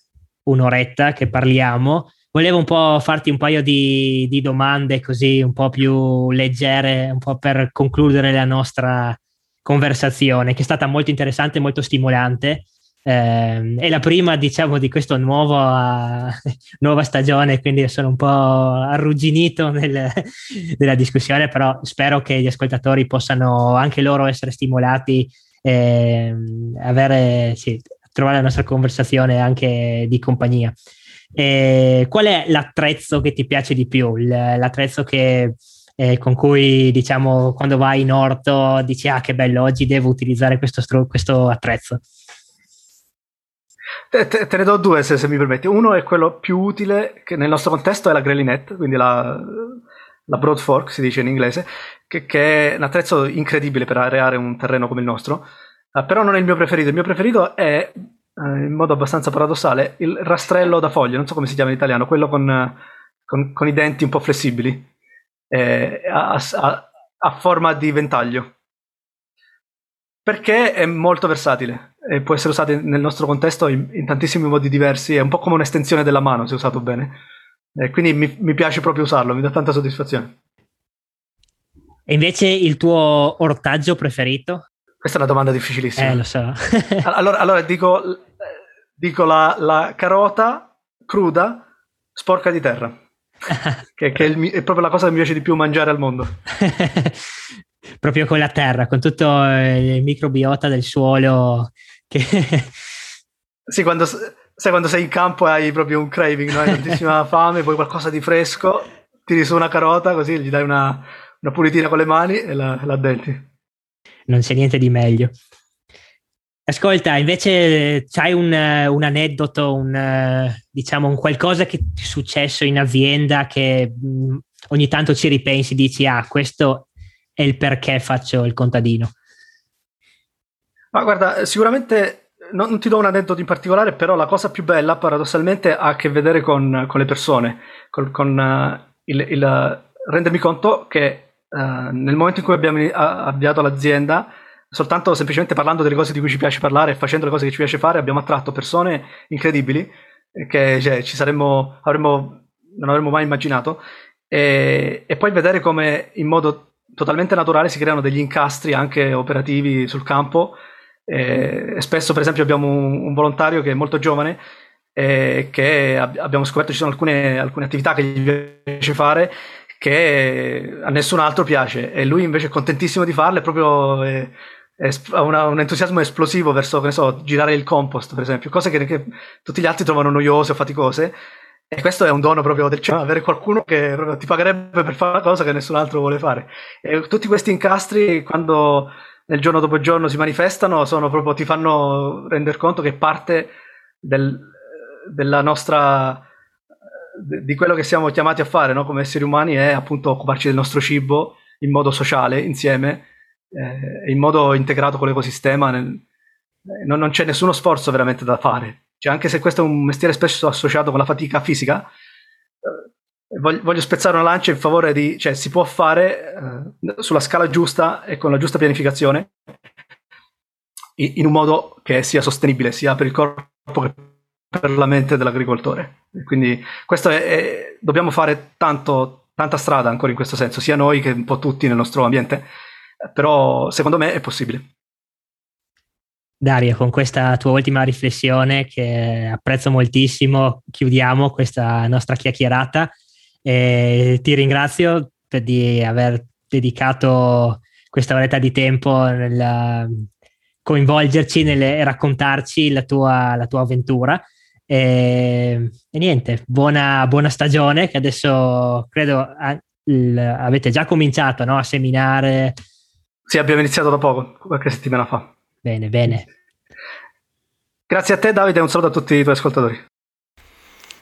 un'oretta che parliamo. Volevo un po' farti un paio di, di domande così un po' più leggere, un po' per concludere la nostra conversazione, che è stata molto interessante e molto stimolante. Eh, è la prima, diciamo, di questa nuova, <laughs> nuova stagione, quindi sono un po' arrugginito nel, <laughs> nella discussione, però spero che gli ascoltatori possano anche loro essere stimolati e avere, sì, trovare la nostra conversazione anche di compagnia. E qual è l'attrezzo che ti piace di più? L'attrezzo che, eh, con cui, diciamo, quando vai in orto dici, ah, che bello, oggi devo utilizzare questo, stro- questo attrezzo? Te, te, te, ne do due se, se, mi permetti. Uno è quello più utile, che nel nostro contesto è la Grelinette, quindi la, la Broad Fork si dice in inglese, che, che, è un attrezzo incredibile per areare un terreno come il nostro. Uh, però non è il mio preferito. Il mio preferito è, uh, in modo abbastanza paradossale, il rastrello da foglie, non so come si chiama in italiano, quello con, con, con i denti un po' flessibili, eh, a, a, a, forma di ventaglio. Perché è molto versatile e può essere usato nel nostro contesto in, in tantissimi modi diversi, è un po' come un'estensione della mano se usato bene. E quindi mi, mi piace proprio usarlo, mi dà tanta soddisfazione. E invece il tuo ortaggio preferito? Questa è una domanda difficilissima. Eh, lo so. <laughs> allora, allora, dico, dico la, la, carota cruda, sporca di terra. <laughs> che, che è, il, è, proprio la cosa che mi piace di più mangiare al mondo. <laughs> proprio con la terra, con tutto il microbiota del suolo. Che... sì, quando, sai, quando sei in campo e hai proprio un craving, no? hai tantissima fame, vuoi qualcosa di fresco, tiri su una carota, così gli dai una, una pulitina con le mani e la, la addenti non c'è niente di meglio. Ascolta, invece c'hai un, un aneddoto, un, diciamo un qualcosa che ti è successo in azienda che mh, mm, ogni tanto ci ripensi, dici ah questo è il perché faccio il contadino. Ma guarda, sicuramente non, non ti do un aneddoto in particolare, però la cosa più bella paradossalmente ha a che vedere con, con le persone, con, con uh, il, il rendermi conto che Uh, nel momento in cui abbiamo avviato l'azienda, soltanto semplicemente parlando delle cose di cui ci piace parlare e facendo le cose che ci piace fare, abbiamo attratto persone incredibili che cioè, ci saremmo, avremmo, non avremmo mai immaginato. E, e, poi vedere come in modo totalmente naturale si creano degli incastri anche operativi sul campo. E, e spesso, per esempio, abbiamo un, un volontario che è molto giovane e che abbiamo scoperto ci sono alcune, alcune attività che gli piace fare che a nessun altro piace. E lui invece è contentissimo di farle proprio è, è, ha una, un entusiasmo esplosivo verso che ne so, girare il compost per esempio. Cose che, che, tutti gli altri trovano noiose o faticose. E questo è un dono proprio del cielo avere qualcuno che ti pagherebbe per fare una cosa che nessun altro vuole fare. E tutti questi incastri quando nel giorno dopo giorno si manifestano sono proprio ti fanno rendere conto che parte del, della nostra di quello che siamo chiamati a fare no? come esseri umani è appunto occuparci del nostro cibo in modo sociale, insieme, eh, in modo integrato con l'ecosistema. Nel, eh, non, non, c'è nessuno sforzo veramente da fare. Cioè, anche se questo è un mestiere spesso associato con la fatica fisica, eh, voglio, voglio, spezzare una lancia in favore di, cioè, si può fare eh, sulla scala giusta e con la giusta pianificazione in un modo che sia sostenibile sia per il corpo che per la mente dell'agricoltore. Quindi questo è, è, dobbiamo fare tanto, tanta strada ancora in questo senso, sia noi che un po' tutti nel nostro ambiente, però secondo me è possibile. Dario, con questa tua ultima riflessione che apprezzo moltissimo, chiudiamo questa nostra chiacchierata. E ti ringrazio per di aver dedicato questa oretta di tempo nel coinvolgerci e raccontarci la tua, la tua avventura. E, e niente, buona, buona, stagione che adesso credo a, l, avete già cominciato no, a seminare. Sì, abbiamo iniziato da poco, qualche settimana fa. Bene, bene. Grazie a te Davide e un saluto a tutti i tuoi ascoltatori.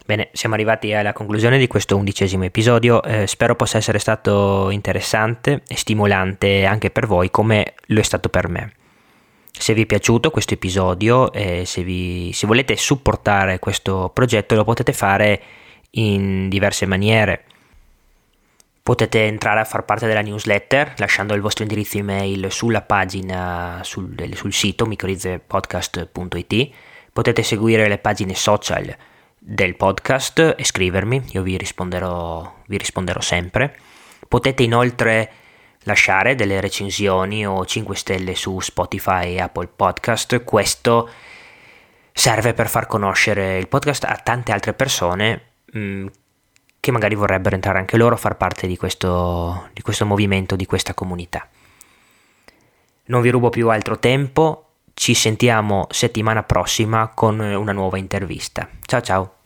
Bene, siamo arrivati alla conclusione di questo undicesimo episodio, eh, spero possa essere stato interessante e stimolante anche per voi come lo è stato per me. Se vi è piaciuto questo episodio e se, vi, se volete supportare questo progetto lo potete fare in diverse maniere. Potete entrare a far parte della newsletter lasciando il vostro indirizzo email sulla pagina, sul, sul sito microrizepodcast.it. Potete seguire le pagine social del podcast e scrivermi, io vi risponderò, vi risponderò sempre. Potete inoltre lasciare delle recensioni o 5 stelle su Spotify e Apple Podcast. Questo serve per far conoscere il podcast a tante altre persone mh, mm, che magari vorrebbero entrare anche loro a far parte di questo, di questo movimento, di questa comunità. Non vi rubo più altro tempo, ci sentiamo settimana prossima con una nuova intervista. Ciao ciao!